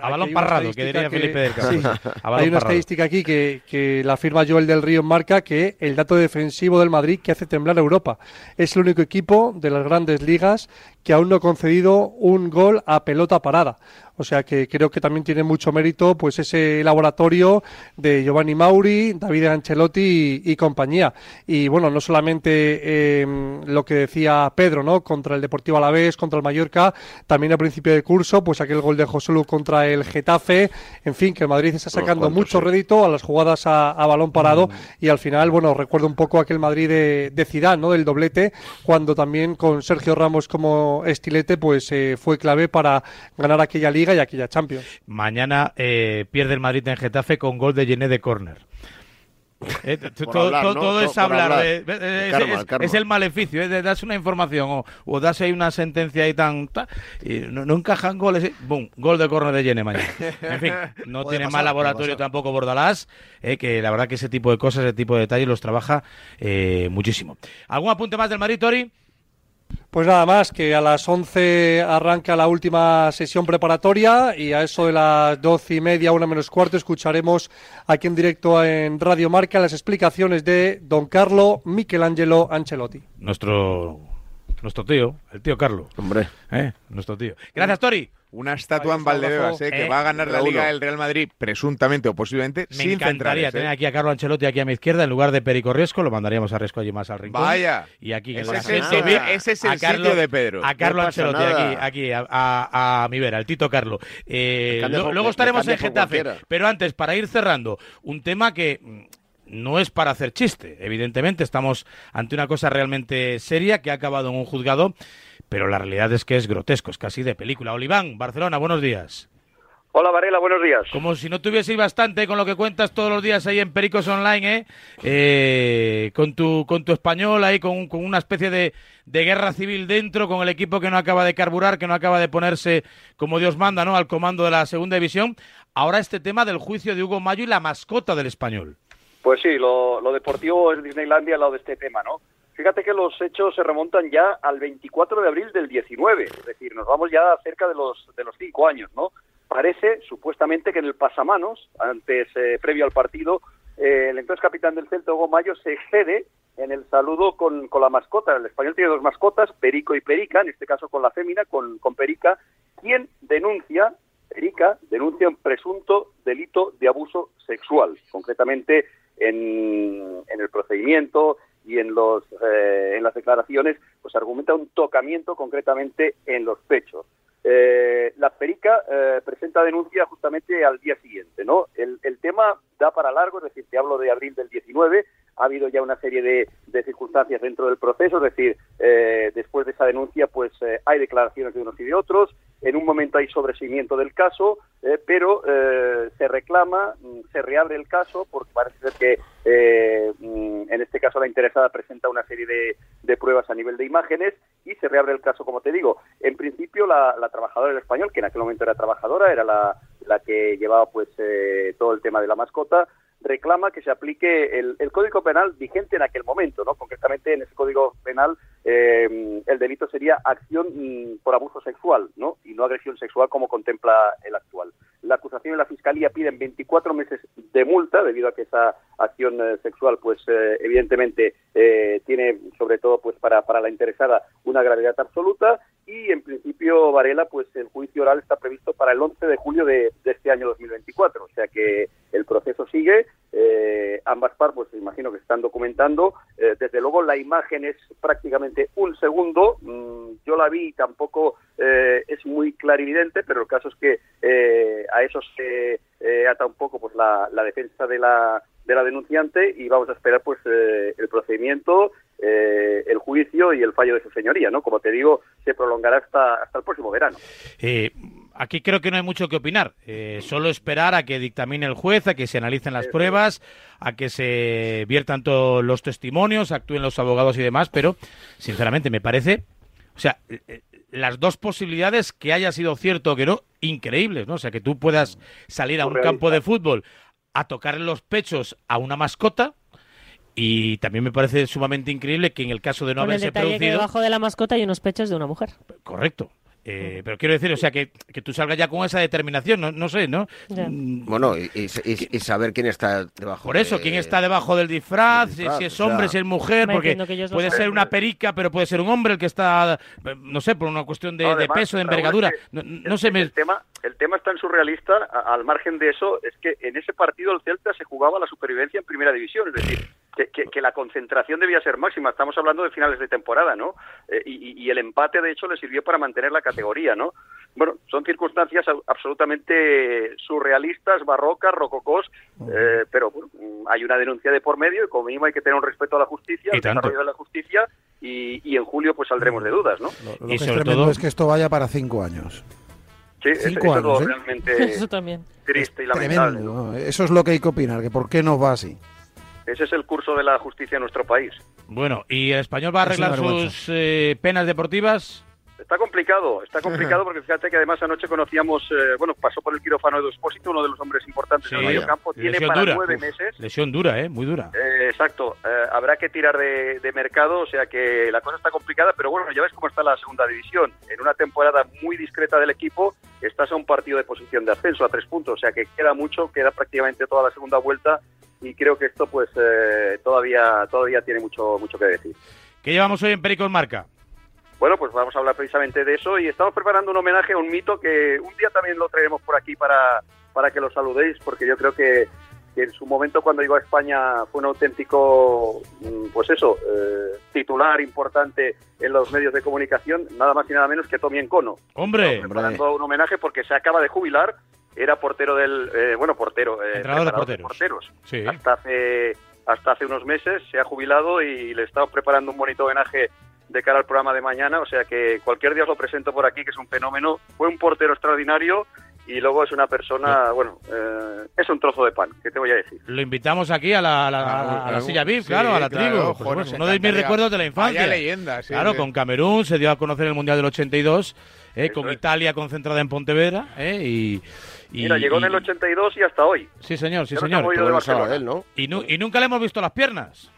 A balón parrado, que diría Felipe del Campo. sí, hay una estadística aquí que, que la firma Joel del Río marca que el dato defensivo del Madrid que hace temblar a Europa. Es el único equipo de las grandes ligas que aún no ha concedido un gol a pelota parada. O sea que creo que también tiene mucho mérito pues ese laboratorio de Giovanni Mauri, David Ancelotti y, y compañía. Y bueno, no solamente eh, lo que decía Pedro, ¿no? Contra el Deportivo Alavés, contra el Mallorca, también a principio de curso, pues aquel gol de Joselu contra el Getafe. En fin, que el Madrid está sacando cuantos, mucho sí. rédito a las jugadas a, a balón parado y al final, bueno, recuerdo un poco aquel Madrid de, de Zidane, ¿no? Del doblete, cuando también con Sergio Ramos como estilete, pues eh, fue clave para ganar aquella liga y aquella Champions. Mañana eh, pierde el Madrid en Getafe con gol de Gené de córner. Eh, todo hablar, todo- ¿no? todo Por es hablar. hablar. El es, karma, es- el karma. es el maleficio, es de darse una información o, o darse ahí una sentencia ahí tan. ta- y no, no encajan goles. y ¡Bum! Gol de córner de Gené mañana. En fin, no tiene pasar, mal laboratorio tampoco Bordalás, eh, que la verdad que ese tipo de cosas, ese tipo de detalles los trabaja eh, muchísimo. ¿Algún apunte más del Madrid, Tori? Pues nada más, que a las 11 arranca la última sesión preparatoria y a eso de las doce y media, una menos cuarto, escucharemos aquí en directo en Radio Marca las explicaciones de don Carlo Michelangelo Ancelotti. Nuestro, nuestro tío, el tío Carlos. Hombre. ¿Eh? Nuestro tío. Gracias, Tori. Una estatua en Valdebebas, eh, que Eh, va a ganar la. Liga el Real Madrid, presuntamente o posiblemente, Me sin encantaría centrales. tener ¿eh? aquí a Carlo Ancelotti aquí a mi izquierda en lugar de Perico Riesco, lo mandaríamos a Riesco allí más al rincón. Vaya. Y aquí Ese es el asiento sitio- ese es el a Carlo- sitio de Pedro. A Carlo No Ancelotti nada. aquí, aquí a, a- a mi vera, al Tito Carlo. Eh, lo- luego estaremos en Getafe, cualquiera. pero antes para ir cerrando, un tema que mm, no es para hacer chiste, evidentemente estamos ante una cosa realmente seria que ha acabado en un juzgado, pero la realidad es que es grotesco, es casi de película. Oliván, Barcelona, buenos días. Hola Varela, buenos días. Como si no tuvieseis bastante con lo que cuentas todos los días ahí en Pericos Online, ¿eh? Eh, con, tu, con tu español ahí, con, con una especie de, de guerra civil dentro, con el equipo que no acaba de carburar, que no acaba de ponerse como Dios manda, ¿no? Al comando de la segunda división. Ahora este tema del juicio de Hugo Mayo y la mascota del español. Pues sí, lo, lo deportivo es Disneylandia al lado de este tema, ¿no? Fíjate que los hechos se remontan ya al 24 de abril del 19, es decir, nos vamos ya cerca de los, de los cinco años, ¿no? Parece, supuestamente, que en el pasamanos, antes, eh, previo al partido, eh, el entonces capitán del Celta, Hugo se excede en el saludo con, con la mascota. El español tiene dos mascotas, Perico y Perica, en este caso con la fémina, con, con Perica, quien denuncia, Perica, denuncia un presunto delito de abuso sexual, concretamente en, en el procedimiento y en, los, eh, en las declaraciones, pues argumenta un tocamiento concretamente en los pechos. Eh, la Perica eh, presenta denuncia justamente al día siguiente, ¿no? El, el tema da para largo, es decir, te hablo de abril del 19, ha habido ya una serie de, de circunstancias dentro del proceso, es decir, eh, después de esa denuncia, pues eh, hay declaraciones de unos y de otros, en un momento hay sobreseimiento del caso, eh, pero eh, se reclama, mm, se reabre el caso, porque parece ser que eh, mm, en este caso la interesada presenta una serie de, de pruebas a nivel de imágenes y se reabre el caso, como te digo. En principio, la, la trabajadora del español, que en aquel momento era trabajadora, era la, la que llevaba pues eh, todo el tema de la mascota, reclama que se aplique el, el Código Penal vigente en aquel momento, ¿no? Concretamente en ese Código Penal eh, el delito sería acción mm, por abuso sexual, ¿no? Y no agresión sexual como contempla el actual. La acusación y la fiscalía piden 24 meses de multa debido a que esa acción eh, sexual, pues eh, evidentemente eh, tiene sobre todo pues para, para la interesada una gravedad absoluta. Y en principio Varela pues el juicio oral está previsto para el 11 de julio de, este año 2024, o sea que el proceso sigue, eh, ambas partes pues imagino que están documentando, desde luego la imagen es prácticamente un segundo, mm, yo la vi y tampoco es muy clarividente, pero el caso es que a eso se eh, ata un poco pues la, la defensa de la de la denunciante y vamos a esperar pues eh, el procedimiento, eh, el juicio y el fallo de su señoría, ¿no? Como te digo, se prolongará hasta hasta el próximo verano. Eh, aquí creo que no hay mucho que opinar. Solo esperar a que dictamine el juez, a que se analicen las pruebas, a que se viertan todos los testimonios, actúen los abogados y demás, pero sinceramente me parece, o sea, las dos posibilidades que haya sido cierto o que no, increíbles, ¿no? O sea, que tú puedas salir a un campo de fútbol a tocar los pechos a una mascota y también me parece sumamente increíble que en el caso de no Con el haberse detalle que producido debajo de la mascota hay unos pechos de una mujer. Correcto. Eh, pero quiero decir, o sea, que, que tú salgas ya con esa determinación, no, no sé, ¿no? Mm, Bueno, y, y- y- y saber quién está debajo. Por eso, de- ¿quién está debajo del disfraz? del si- disfraz, si, es o hombre, sea. si es mujer, porque puede ser una perica, pero puede ser un hombre el que está, no sé, por una cuestión de, No, de además, peso, de envergadura. es que No, no sé, me... El tema, el tema es tan surrealista, a- al margen de eso, es que en ese partido el Celta se jugaba la supervivencia en primera división, es decir, que, que- que la concentración debía ser máxima. Estamos hablando de finales de temporada, ¿no? Eh, y, y- y el empate, de hecho, le sirvió para mantener la categoría, ¿no? Bueno, son circunstancias absolutamente surrealistas, barrocas, rococós, eh, pero bueno, hay una denuncia de por medio y como mínimo hay que tener un respeto a la justicia, Y al desarrollo de la justicia y, y en julio pues saldremos de dudas, ¿no? Lo que es tremendo es que esto vaya para cinco años. Sí, eso- Cinco eso es lo años, ¿eh? realmente Eso también. triste y lamentable. Tremendo. ¿no? Eso es lo que hay que opinar, que por qué nos va así. Ese es el curso de la justicia en nuestro país. Bueno, ¿y el español va a arreglar sus eh, penas deportivas? Está complicado, está complicado porque fíjate que además anoche conocíamos, eh, bueno, pasó por el quirófano Edu Expósito, uno de los hombres importantes Sí, en el medio campo, tiene lesión para dura. nueve Uf, meses. Lesión dura, ¿eh? Muy dura. Eh, exacto, eh, habrá que tirar de, de mercado, o sea que la cosa está complicada, pero bueno, ya ves cómo está la segunda división. En una temporada muy discreta del equipo, estás a un partido de posición de ascenso a tres puntos, o sea que queda mucho, queda prácticamente toda la segunda vuelta y creo que esto pues eh, todavía todavía tiene mucho mucho que decir. ¿Qué llevamos hoy en Pericos Marca? Bueno, pues vamos a hablar precisamente de eso y estamos preparando un homenaje a un mito que un día también lo traeremos por aquí para, para que lo saludéis, porque yo creo que, que en su momento cuando llegó a España fue un auténtico, mm, pues eso, eh, titular importante en los medios de comunicación, nada más y nada menos que Tommy Encono. Hombre, preparando un homenaje porque se acaba de jubilar, era portero del, eh, bueno, portero, eh, Entrenador de porteros. Sí. hasta hace hasta hace unos meses se ha jubilado y le estamos preparando un bonito homenaje de cara al programa de mañana, o sea que cualquier día os lo presento por aquí, que es un fenómeno. Fue un portero extraordinario y luego es una persona, bueno, eh, es un trozo de pan, ¿qué te voy a decir? Lo invitamos aquí a la, a la- a la silla VIP, sí, claro, a la claro, tribu. Uno de mis recuerdos de la infancia. Leyenda, sí, Claro, sí. con Camerún se dio a conocer el Mundial del 82, eh, con Italia concentrada en Pontevedra, eh, y, y- Mira, llegó en y- el 82 y hasta hoy. Sí, señor, sí, nos señor. de. Y, nu- y nunca le hemos visto las piernas.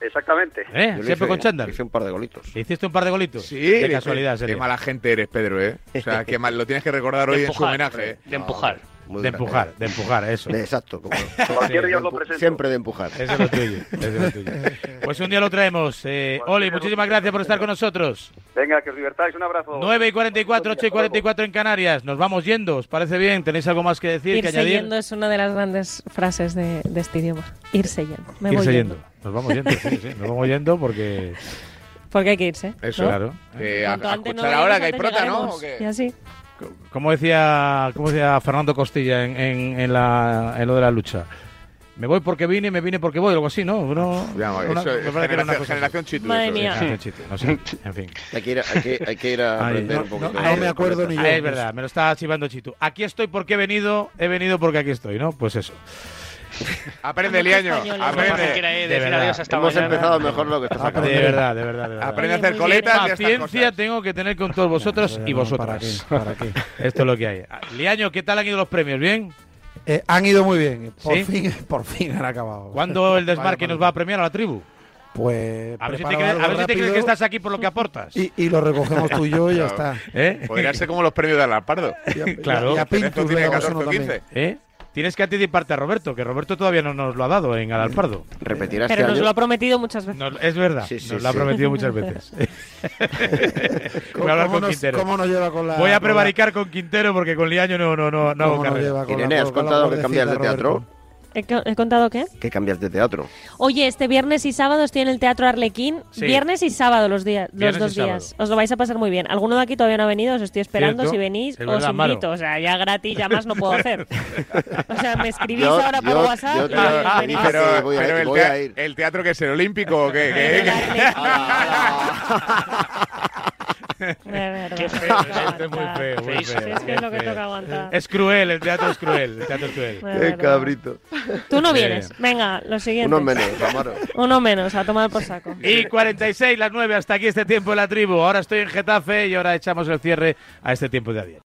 Exactamente. ¿Eh? Siempre con chándal. Hice un par de golitos. Hiciste un par de golitos. Sí, de casualidad, Qué mala gente eres, Pedro, ¿eh? O sea, que mal, lo tienes que recordar hoy en su homenaje. ¿eh? De empujar. De empujar, de empujar, eso. De- exacto. como- Cualquier día lo presento. Siempre de empujar. Eso es lo tuyo. eso es lo tuyo. Pues un día lo traemos. Eh, Oli, muchísimas gracias por estar con nosotros. Venga, que os divertáis, un abrazo. 9 y 44, 8 y 44 en Canarias. Nos vamos yendo. ¿Os parece bien? ¿Tenéis algo más que decir, que Irse añadir? yendo es una de las grandes frases de, de este idioma. Irse yendo. Me voy yendo. yendo. Nos vamos yendo, sí, sí. Nos vamos yendo porque... Porque hay que irse. Eso, ¿no? Claro. Eh, a, a no escuchar lleguemos, ahora que hay prota, ¿no? Y así. Como decía, como decía Fernando Costilla en, en, en la, en lo de la lucha. Me voy porque vine y me vine porque voy, algo así, ¿no? Uno- Ya, una- eso es me parece que era una generación- generación Chitu, Madre eso, mía. sí. Chitu, no sé, en fin. Hay que ir a, hay que, hay que ir a Ay, aprender no, un poquito. no, no me acuerdo ni yo. Ah, es verdad, me lo estaba chivando Chitu. Aquí estoy porque he venido, he venido porque aquí estoy, ¿no? Pues eso. Aprende, Liaño. Aprende. De verdad. Hemos empezado mejor lo que estás De verdad, de verdad, de verdad. Aprende a hacer coletas y Paciencia tengo que tener con todos vosotros y No, ¿Para vosotras. qué? ¿Para qué? Esto es lo que hay. Liaño, ¿qué tal han ido los premios? ¿Bien? Eh, han ido muy bien. Por, ¿Sí? fin, por fin han acabado. ¿Cuándo el desmarque nos va a premiar a la tribu? Pues A ver si te crees, algo a ver si te crees rápido que estás aquí por lo que aportas. y, y lo recogemos tú y yo y ya está. ¿Eh? Podría ser como los premios de Alarpardo. Claro. Y a Pintus tiene damos 14 uno o también. 15. ¿Eh? Tienes que anticiparte a Roberto, que Roberto todavía no nos lo ha dado en Alalpardo. ¿Repetirá este Pero nos año? lo ha prometido muchas veces. Nos- es verdad, Sí, sí, nos lo ha prometido muchas veces. ¿Cómo, Voy a hablar con nos, Quintero. cómo nos lleva con la. Voy a con la- prevaricar con Quintero porque con Liaño no, no, no, no hago carrera. con Irene, ¿has contado que cambias de teatro? Roberto? ¿He, co- he contado qué? Que cambias de teatro. Oye, este viernes y sábado estoy en el Teatro Arlequín. Sí. Viernes y sábado los días, los y dos sábado. días. Os lo vais a pasar muy bien. Alguno de aquí todavía no ha venido, os estoy esperando. Cierto. Si venís, Es os invito. O sea, ya gratis, ya más no puedo hacer. O sea, me escribís Yo- ahora por yo- WhatsApp yo y te- venís. Pero, Sí, voy a pero el, voy a tea- ir. el teatro que es el olímpico o qué, qué- De verdad. Qué feo, esto es muy feo, muy Sí, feo, es que es lo que toca aguantar. Es cruel, el teatro es cruel, el teatro es cruel. De Qué cabrito. Tú no vienes. Venga, lo siguiente. Uno menos, Amaro. Uno menos, a tomar por saco. Y 46, las 9, hasta aquí este tiempo en la tribu. Ahora estoy en Getafe y ahora echamos el cierre a este tiempo de adiós.